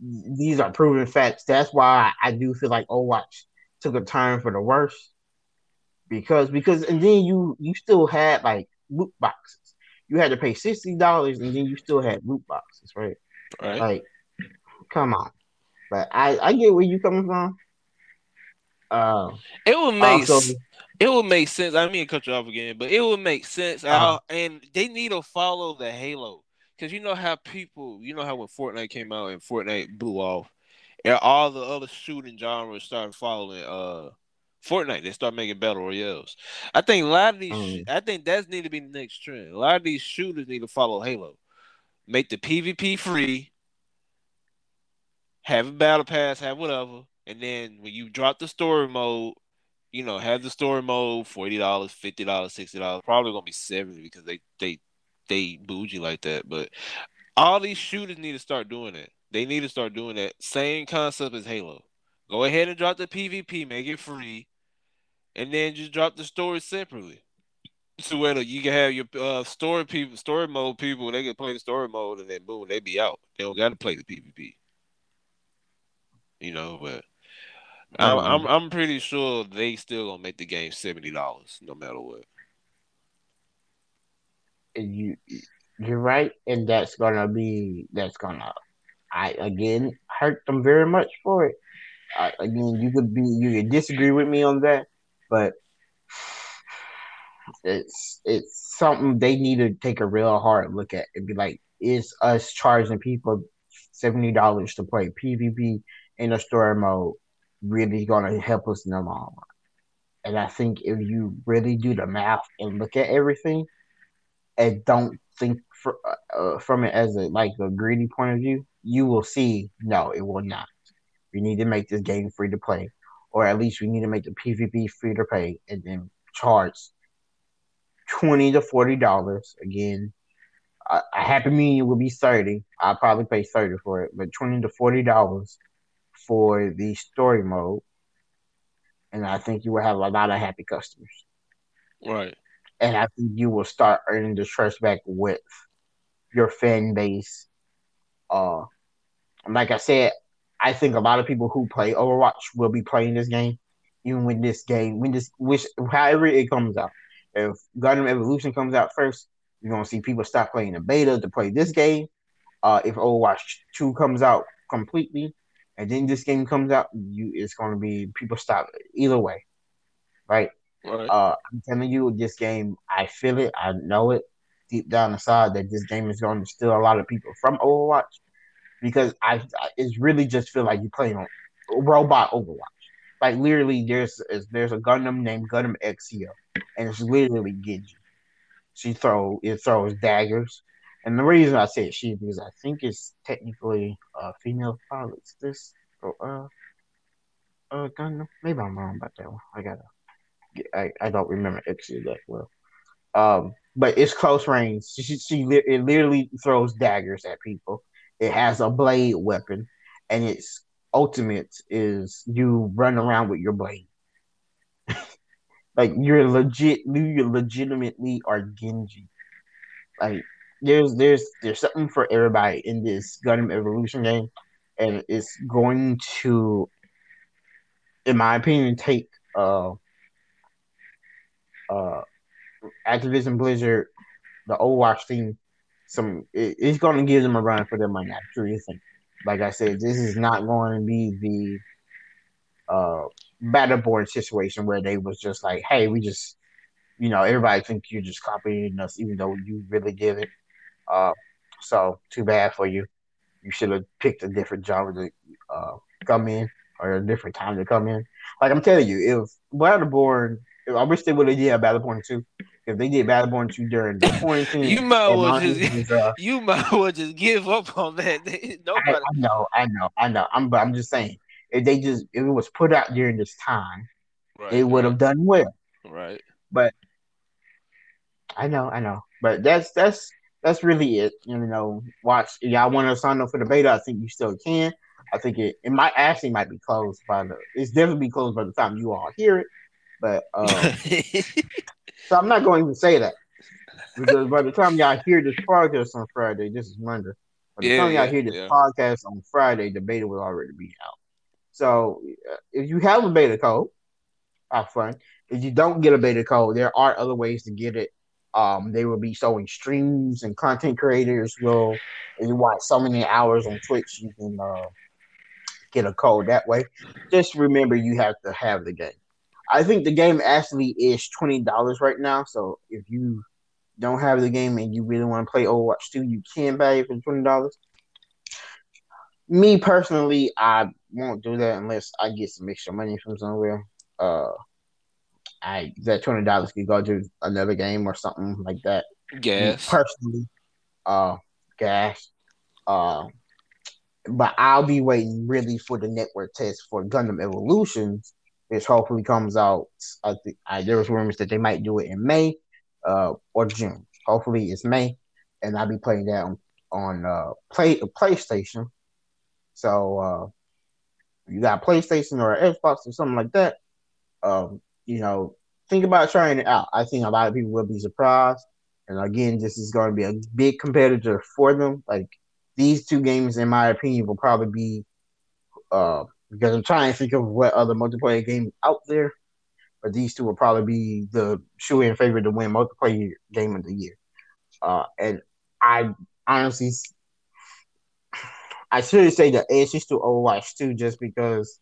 these are proven facts. That's why I, I do feel like Overwatch took a turn for the worse because because and then you you still had like loot boxes. You had to pay sixty dollars and then you still had loot boxes, right? Right. Like, come on. But I I get where you coming from. Uh, it would make also, it would make sense. I mean, cut you off again, but it would make sense. Uh, and they need to follow the Halo because you know how people, you know how when Fortnite came out and Fortnite blew off, and all the other shooting genres started following uh Fortnite. They start making battle royales. I think a lot of these, Mm. I think that's need to be the next trend. A lot of these shooters need to follow Halo. Make the PvP free. Have a battle pass, have whatever, and then when you drop the story mode, you know, have the story mode forty dollars, fifty dollars, sixty dollars. Probably gonna be seventy because they they they bougie like that. But all these shooters need to start doing it. They need to start doing that same concept as Halo. Go ahead and drop the PvP, make it free, and then just drop the story separately. So where you can have your uh, story people, story mode people, they can play the story mode, and then boom, they be out. They don't got to play the PvP. You know, but I'm, Um, I'm I'm pretty sure they still gonna make the game seventy dollars no matter what. you you're right, and that's gonna be that's gonna I again hurt them very much for it. I, again, you could be you could disagree with me on that, but it's it's something they need to take a real hard look at and be like, is us charging people seventy dollars to play PvP in a story mode really gonna help us in the long run? And I think if you really do the math and look at everything, and don't think for, uh, from it as a like a greedy point of view, you will see no, it will not. We need to make this game free to play, or at least we need to make the PvP free to play, and then charge twenty to forty dollars. Again, a, a happy medium would be thirty. I'll probably pay thirty for it, but twenty to forty dollars for the story mode, and I think you will have a lot of happy customers Right. and I think you will start earning the trust back with your fan base. Uh, like I said, I think a lot of people who play Overwatch will be playing this game, even when this game, when this, which, however it comes out. If Gundam Evolution comes out first, you're gonna see people stop playing the beta to play this game. Uh, if Overwatch Two comes out completely, and then this game comes out, you it's gonna be people stop either way, right? Right. Uh, I'm telling you, this game, I feel it, I know it deep down inside that this game is going to steal a lot of people from Overwatch because I, I it's really just feel like you're playing on robot Overwatch. Like literally, there's there's a Gundam named Gundam Exia, and it's literally Genji. She throw it throws daggers, and the reason I say she because I think it's technically uh female pilots. This uh uh Gundam. Maybe I'm wrong about that one. I gotta. I, I don't remember Exia that well. Um, but it's close range. She, she, she it literally throws daggers at people. It has a blade weapon, and its ultimate is you run around with your blade. <laughs> like you're legit, you legitimately are Genji. Like there's there's there's something for everybody in this Gundam Evolution game, and it's going to, in my opinion, take uh uh Activision Blizzard, the Overwatch team, some it, it's going to give them a run for their money. Truly. Like I said, this is not going to be the uh battle Battleborn situation where they was just like, hey, we just, you know, everybody think you're just copying us, even though you really did it. Uh, so too bad for you. You should have picked a different genre to uh, come in or a different time to come in. Like I'm telling you, if Battleborn, I wish they would have did Battleborn two. If they did Battleborn two during the quarantine, You might well just uh, <laughs> you might well just give up on that. <laughs> I, Nobody. I know, I know, I know. I'm, but I'm just saying, if they just if it was put out during this time, Right. it would have done well. Right. But I know, I know. But that's that's that's really it. You know, watch. Y'all want to sign up for the beta? I think you still can. I think it it might actually might be closed by the. It's definitely be closed by the time you all hear it. But <laughs> um, so I'm not going to say that because by the time y'all hear this podcast on Friday, this is Monday. By the Yeah, time y'all yeah, hear this yeah. podcast on Friday, the beta will already be out. So uh, if you have a beta code, have fun. If you don't get a beta code, there are other ways to get it. Um, they will be showing streams and content creators will. If you watch so many hours on Twitch, you can uh, get a code that way. Just remember, you have to have the game. I think the game actually is twenty dollars right now. So if you don't have the game and you really want to play Overwatch 2, you can buy it for twenty dollars. Me personally, I won't do that unless I get some extra money from somewhere. Uh, I that twenty dollars could go to another game or something like that. Me personally, uh, gas. Uh, but I'll be waiting really for the network test for Gundam Evolutions, which hopefully comes out. I I, there was rumors that they might do it in May, uh, or June. Hopefully it's May, and I'll be playing that on on uh play PlayStation. So uh, you got PlayStation or Xbox or something like that. Um, you know, think about trying it out. I think a lot of people will be surprised. And again, this is going to be a big competitor for them. Like these two games, in my opinion, will probably be uh because I'm trying to think of what other multiplayer games out there, but these two will probably be the shoe in favor to win multiplayer game of the year. Uh, and I honestly, I should say the edge is to Overwatch 2 just because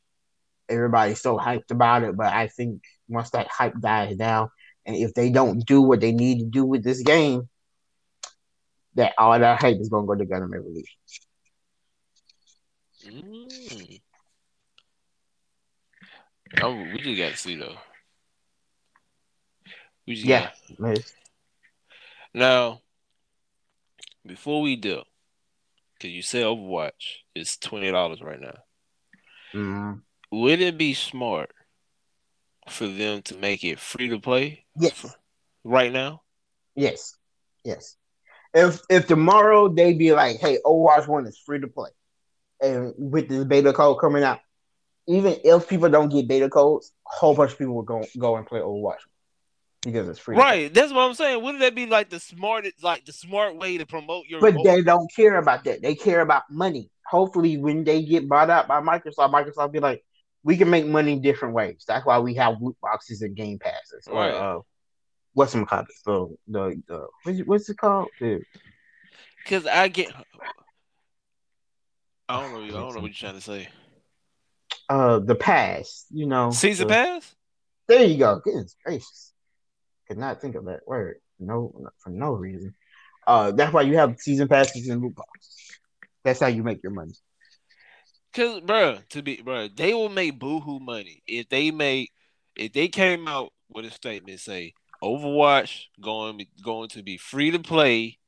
everybody's so hyped about it. But I think once that hype dies down, and if they don't do what they need to do with this game, that all that hype is gonna go to Gundam Evolution. Mm. Oh, we just got to see though. We just Yeah, got-. Now, before we do, because you said Overwatch is twenty dollars right now. Mm, Would it be smart for them to make it free to play yes, right now? yes, yes. If if tomorrow they be like, hey, Overwatch One is free to play, and with this beta code coming out, even if people don't get beta codes, a whole bunch of people will go go and play Overwatch because it's free. Right. That's what I'm saying. Wouldn't that be like the smartest, like the smart way to promote your? But they don't care about that. They care about money. Hopefully, when they get bought out by Microsoft, Microsoft be like, we can make money different ways. That's why we have loot boxes and game passes. Or, Right. uh, what's some called? The the, the what's, it- what's it called? Because I get. I don't know. I don't know what you're trying to say. Uh the pass. You know, Season the- pass. There you go. Goodness gracious, could not think of that word. No, for no reason. Uh, that's why you have season passes and loot boxes. That's how you make your money. Cause, bro, to be, bro, they will make boohoo money if they make if they came out with a statement say Overwatch going going to be free to play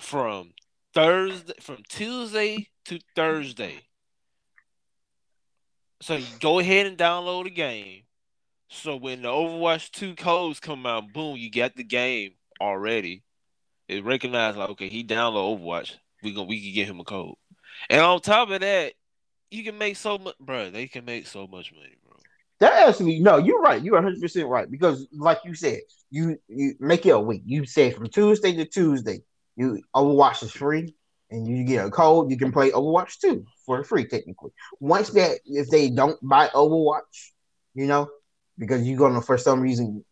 from Thursday from Tuesday to Thursday. So go ahead and download the game. So when the Overwatch 2 codes come out, boom, you got the game already. It recognized like, okay, he download Overwatch. We go we can get him a code. And on top of that, you can make so much, bro. They can make so much money, bro. That actually, no, you're right. You're 100 percent right because, like you said, you you make it a week. You say from Tuesday to Tuesday, you Overwatch is free, and you get a code. You can play Overwatch 2 for free, technically. Once that, if they don't buy Overwatch, you know, because you're gonna for some reason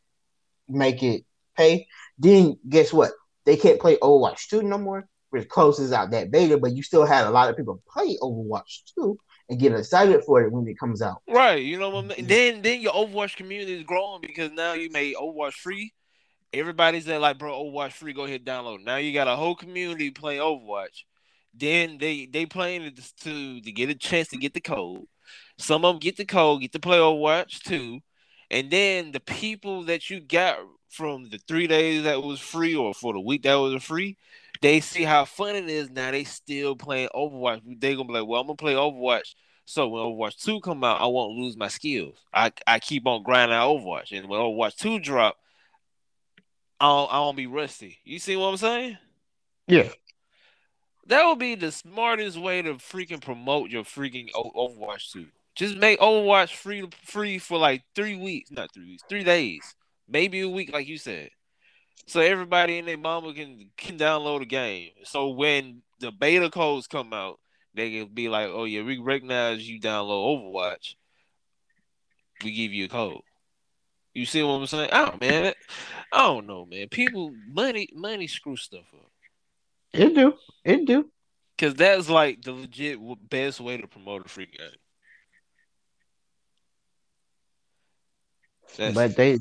make it pay, then guess what? They can't play Overwatch 2 no more, which closes out that beta. But you still had a lot of people play Overwatch 2 and get excited for it when it comes out. Right. You know what I mean? Then then your Overwatch community is growing because now you made Overwatch free. Everybody's there like, bro, Overwatch free, go ahead download. Now you got a whole community playing Overwatch. Then they they playing it to to get a chance to get the code. Some of them get the code, get the play Overwatch too. And then the people that you got from the three days that was free or for the week that was free, they see how fun it is. Now they still playing Overwatch. They gonna be like, well, I'm gonna play Overwatch So when Overwatch 2 come out, I won't lose my skills. I, I keep on grinding out Overwatch. And when Overwatch 2 drop, I'll I won't be rusty. You see what I'm saying? Yeah. That would be the smartest way to freaking promote your freaking Overwatch 2. Just make Overwatch free free for like three weeks, not three weeks, three days, maybe a week, like you said. So everybody and their mama can can download the game. So when the beta codes come out, they can be like, "Oh yeah, we recognize you download Overwatch. We give you a code." You see what I'm saying? Oh man, I don't know, man. People, money, money screw stuff up. It do, it do. Cause that's like the legit best way to promote a free game. That's... But they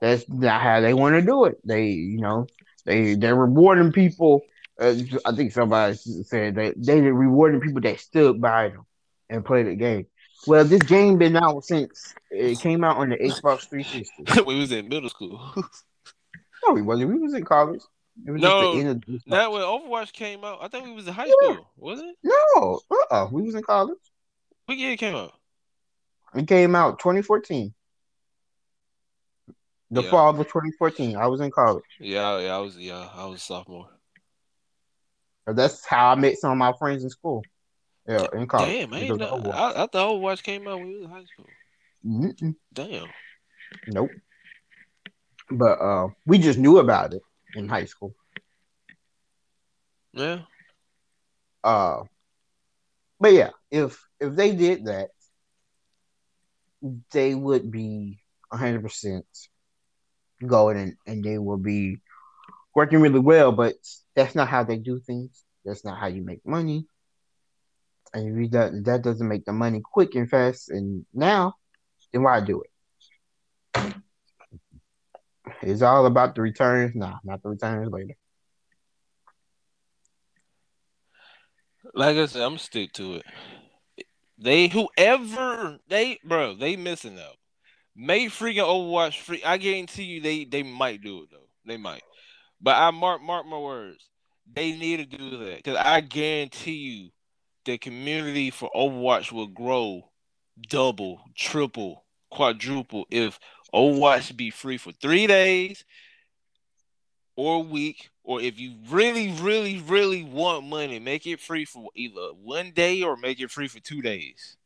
that's not how they want to do it. They, you know, they they're rewarding people. Uh, I think somebody said that they are rewarding people that stood by them and played the game. Well, this game been out since it came out on the Xbox 360. <laughs> we was in middle school. <laughs> no, we wasn't. We was in college. It was no, that when Overwatch came out, I think we was in high yeah. school, was it? No, uh, uh we was in college. What year it came out? It came out 2014. The yeah. fall of 2014. I was in college. Yeah, yeah, I was. Yeah, I was a sophomore. That's how I met some of my friends in school. Yeah, in college. Damn, I, ain't I, I thought Overwatch came out when we was in high school. Mm-mm. Damn. Nope. But uh, we just knew about it in high school. Yeah. Uh, but yeah, if if they did that, they would be hundred percent going and, and they will be working really well. But that's not how they do things. That's not how you make money. And if you that that doesn't make the money quick and fast and now, then why do it? It's all about the returns. Nah, not the returns later. Like I said, I'm stick to it. They whoever they bro, they missing out. May freaking Overwatch free. I guarantee you they they might do it though. They might. But I mark mark my words. They need to do that because I guarantee you the community for Overwatch will grow double, triple, quadruple if Overwatch be free for three days or a week, or if you really, really, really want money, make it free for either one day or make it free for two days.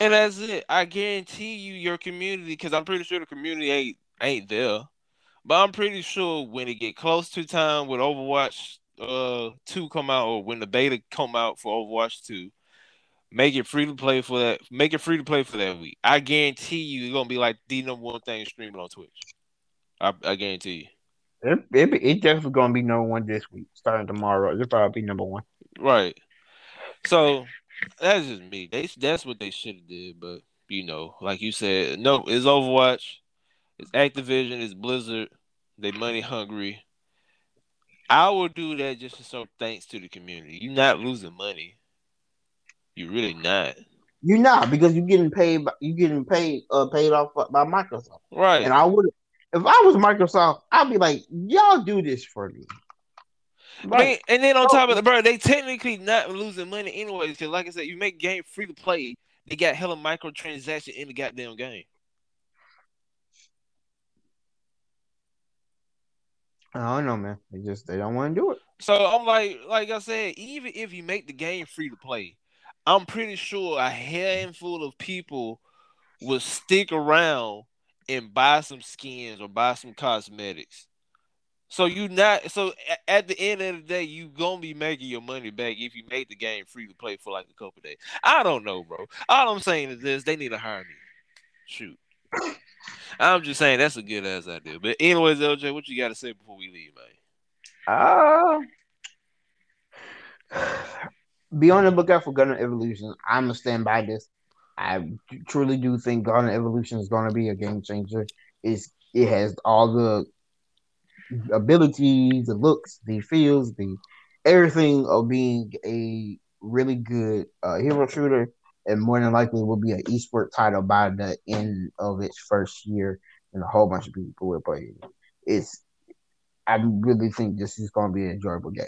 And that's it. I guarantee you, your community, because I'm pretty sure the community ain't ain't there, but I'm pretty sure when it get close to time with Overwatch uh two come out or when the beta come out for Overwatch two, make it free to play for that. Make it free to play for that week. I guarantee you, it's gonna be like the number one thing streaming on Twitch. I, I guarantee you. It, it, it definitely gonna be number one this week, starting tomorrow. It'll probably be number one. Right. So that's just me. They that's what they should have did, but you know, like you said, no, it's Overwatch, it's Activision, it's Blizzard. They money hungry. I will do that just to show thanks to the community. You're not losing money. You're really not. You're not because you're getting paid. By, you're getting paid uh, paid off by Microsoft. Right. And I would, if I was Microsoft, I'd be like, y'all do this for me. Right. and then on top of the bro, they technically not losing money anyways. Because like I said, you make game free to play, they got hella microtransaction in the goddamn game. I don't know, man. They just they don't want to do it. So I'm like, like I said, even if you make the game free to play, I'm pretty sure a handful of people will stick around and buy some skins or buy some cosmetics so you not so at the end of the day, you gonna be making your money back if you make the game free to play for like a couple days. I don't know, bro. All I'm saying is this: they need to hire me. Shoot. I'm just saying that's a good ass idea. But anyways, LJ, what you got to say before we leave, man? Uh, be on the lookout for Gundam Evolution. I'm gonna stand by this. I truly do think Gundam Evolution is gonna be a game changer. It's it has all the abilities, the looks, the feels, the everything of being a really good uh, hero shooter, and more than likely will be an esport title by the end of its first year, and a whole bunch of people will play it. It's I really think this is going to be an enjoyable game.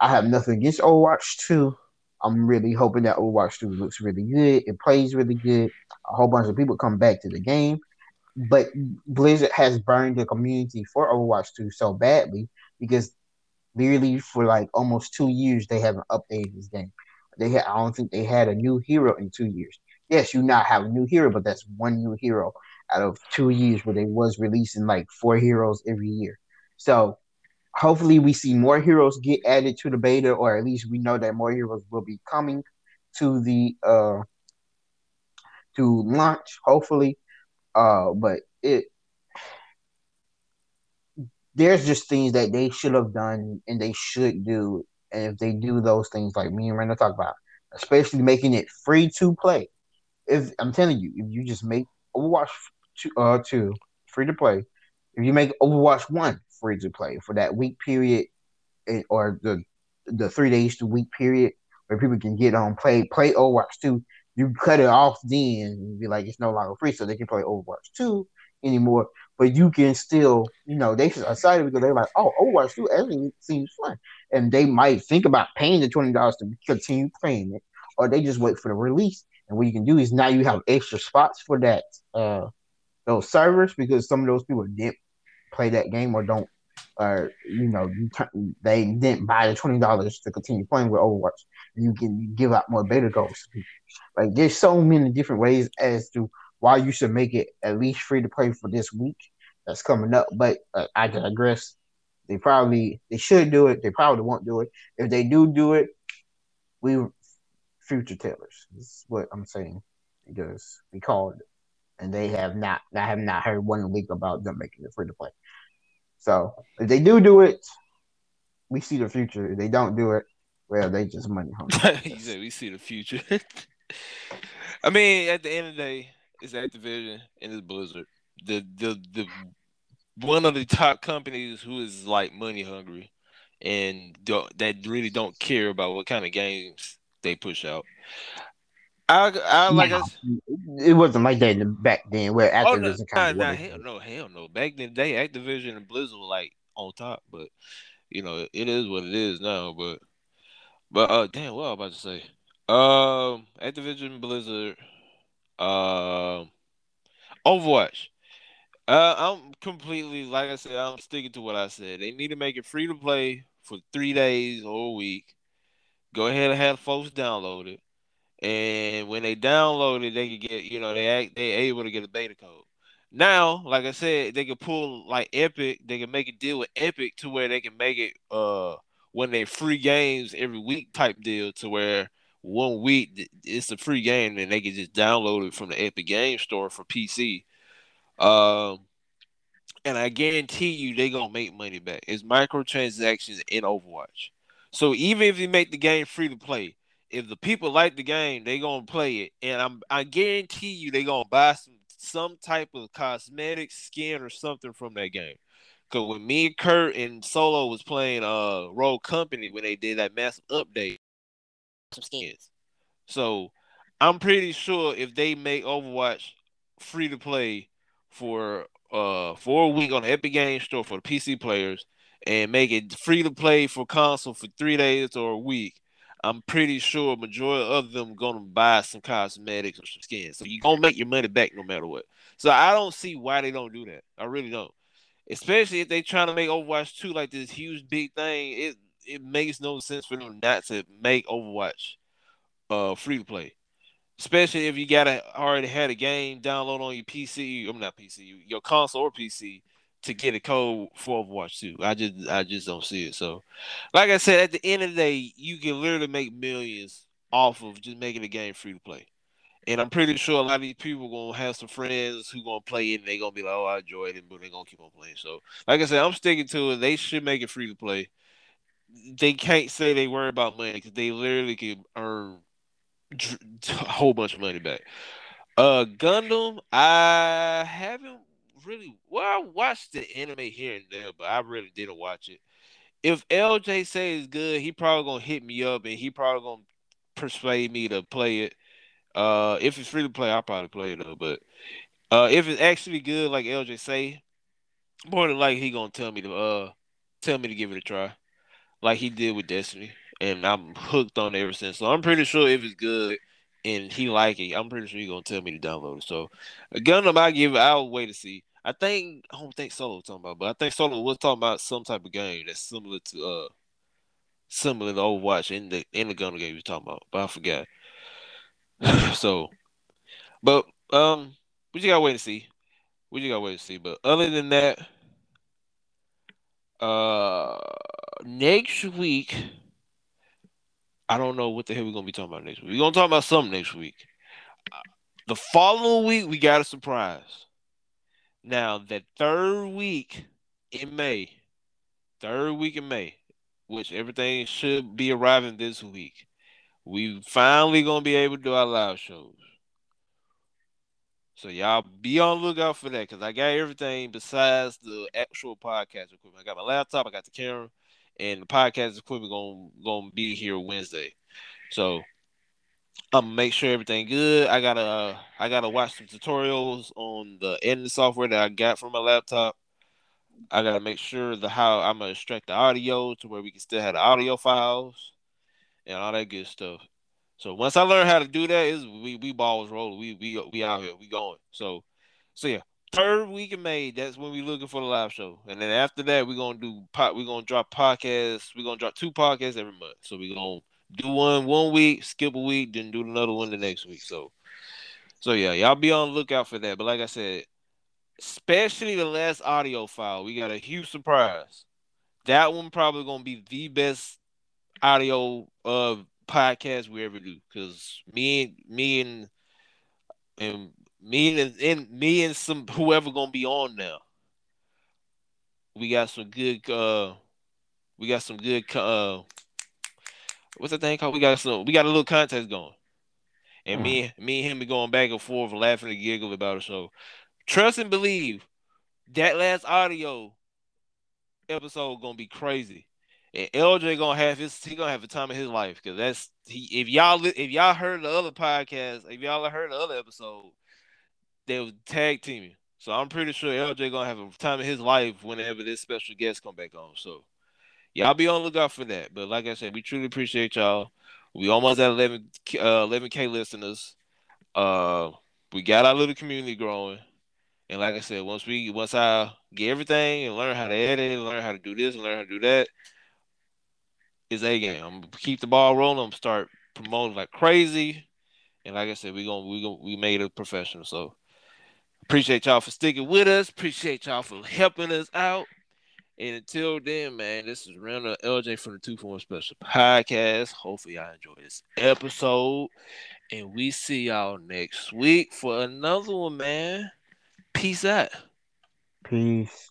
I have nothing against Overwatch 2. I'm really hoping that Overwatch 2 looks really good. It plays really good. A whole bunch of people come back to the game. But Blizzard has burned the community for Overwatch 2 so badly because literally for like almost two years they haven't updated this game. They had, I don't think they had a new hero in two years. Yes, you now have a new hero, but that's one new hero out of two years where they was releasing like four heroes every year. So hopefully we see more heroes get added to the beta, or at least we know that more heroes will be coming to the uh to launch, hopefully. Uh but it there's just things that they should have done and they should do. And if they do those things like me and Randall talk about, especially making it free to play. If I'm telling you, if you just make Overwatch two, uh, two free to play, if you make Overwatch one free to play for that week period, or the the three days to week period where people can get on play play Overwatch two, you cut it off then and be like it's no longer free, so they can play Overwatch two anymore. But you can still, you know, they excited because they're like, oh, Overwatch two actually seems fun, and they might think about paying the twenty dollars to continue playing it, or they just wait for the release. And what you can do is now you have extra spots for that uh those servers because some of those people didn't play that game or don't or you know they didn't buy the twenty dollars to continue playing with Overwatch. You can give out more beta codes. Like there's so many different ways as to why you should make it at least free to play for this week that's coming up. But uh, I digress. They probably they should do it. They probably won't do it. If they do do it, we future tellers. This is what I'm saying because we called it and they have not. I have not heard one week about them making it free to play. So if they do do it, we see the future. If they don't do it, well, they just money hungry. <laughs> you said we see the future. <laughs> I mean, at the end of the day, it's Activision and it's Blizzard. The the the one of the top companies who is like money hungry and that really don't care about what kind of games they push out. I, I like no, it wasn't like that in the back then where Activision oh, no, kind nah, of nah, hell no, hell no. Back in the day, Activision and Blizzard were like on top, but you know it is what it is now. But but uh, damn, what I was about to say? Um, Activision, Blizzard, um, uh, Overwatch. Uh, I'm completely like I said. I'm sticking to what I said. They need to make it free to play for three days or a week. Go ahead and have folks download it and when they download it, they can get you know they act they able to get a beta code. Now, like I said, they can pull like Epic. They can make a deal with Epic to where they can make it uh when they free games every week type deal to where one week it's a free game and they can just download it from the Epic Game Store for PC. Um, and I guarantee you they gonna make money back. It's microtransactions in Overwatch. So even if you make the game free to play, if the people like the game, they gonna play it, and I'm I guarantee you they gonna buy some some type of cosmetic skin or something from that game. Cause when me and Kurt and Solo was playing uh Rogue Company when they did that massive update, some skins. So I'm pretty sure if they make Overwatch free to play for uh for a week on the Epic Game Store for the PC players and make it free to play for console for three days or a week, I'm pretty sure majority of them gonna buy some cosmetics or some skin. So you're gonna make your money back no matter what. So I don't see why they don't do that. I really don't. Especially if they trying to make Overwatch 2 like this huge big thing. It it makes no sense for them not to make Overwatch uh free to play. Especially if you gotta already had a game download on your PC, I'm not PC, your console or PC to get a code for Overwatch 2. I just I just don't see it. So like I said, at the end of the day, you can literally make millions off of just making the game free to play. And I'm pretty sure a lot of these people are gonna have some friends who gonna play it and they're gonna be like, Oh, I enjoyed it, but they're gonna keep on playing. So like I said, I'm sticking to it. They should make it free to play. They can't say they worry about money because they literally can earn a whole bunch of money back. Uh Gundam, I haven't really well, I watched the anime here and there, but I really didn't watch it. If LJ says it's good, he probably gonna hit me up and he probably gonna persuade me to play it. Uh, if it's free to play, I'll probably play it though. But uh, if it's actually good, like LJ say, more than likely he gonna tell me to uh tell me to give it a try, like he did with Destiny. and I'm hooked on it ever since. So I'm pretty sure if it's good and he like it, I'm pretty sure he's gonna tell me to download it. So Gundam, I give it. I'll wait to see. I think I don't think Solo was talking about, but I think Solo was talking about some type of game that's similar to uh similar to Overwatch in the in the Gundam game you're talking about, but I forgot. <sighs> so, but um, we just gotta wait and see. We just gotta wait and see. But other than that, uh, next week, I don't know what the hell we're gonna be talking about next week. We're gonna talk about something next week. The following week, we got a surprise. Now, that third week in May, third week in May, which everything should be arriving this week, we finally gonna be able to do our live shows. So y'all be on the lookout for that because I got everything besides the actual podcast equipment. I got my laptop, I got the camera, and the podcast equipment gonna gonna be here Wednesday. So I'm make sure everything good. I gotta uh, I gotta watch some tutorials on the editing software that I got from my laptop. I gotta make sure the how I'm gonna extract the audio to where we can still have the audio files and all that good stuff. So once I learn how to do that, is we we balls rolling. We we we out here. We going. So so yeah, third week of May. That's when we looking for the live show, and then after that, we're gonna do pot. We're gonna drop podcasts. We're gonna drop two podcasts every month. So we're gonna do one one week, skip a week, then do another one the next week. So so yeah, y'all be on lookout for that. But like I said, especially the last audio file, we got a huge surprise. That one probably gonna be the best audio of podcast we ever do because me and me and and me and, and me and some whoever gonna be on now. We got some good uh we got some good uh what's the thing called? We got some we got a little contest going. And me mm-hmm. me and him be going back and forth laughing and giggling about it. So trust and believe that last audio episode gonna be crazy. And LJ gonna have his he gonna have a time of his life because that's he if y'all if y'all heard the other podcast if y'all heard the other episode they was tag teaming so I'm pretty sure LJ gonna have a time of his life whenever this special guest come back on so y'all be on the lookout for that but like I said we truly appreciate y'all we almost at 11 uh, 11k listeners uh we got our little community growing and like I said once we once I get everything and learn how to edit learn how to do this and learn how to do that is a game. I'm keep the ball rolling. I'm start promoting like crazy, and like I said, we gonna we gonna we made it professional. So appreciate y'all for sticking with us. Appreciate y'all for helping us out. And until then, man, this is Randall LJ from the Two for One Special Podcast. Hopefully, y'all enjoy this episode, and we see y'all next week for another one, man. Peace out. Peace.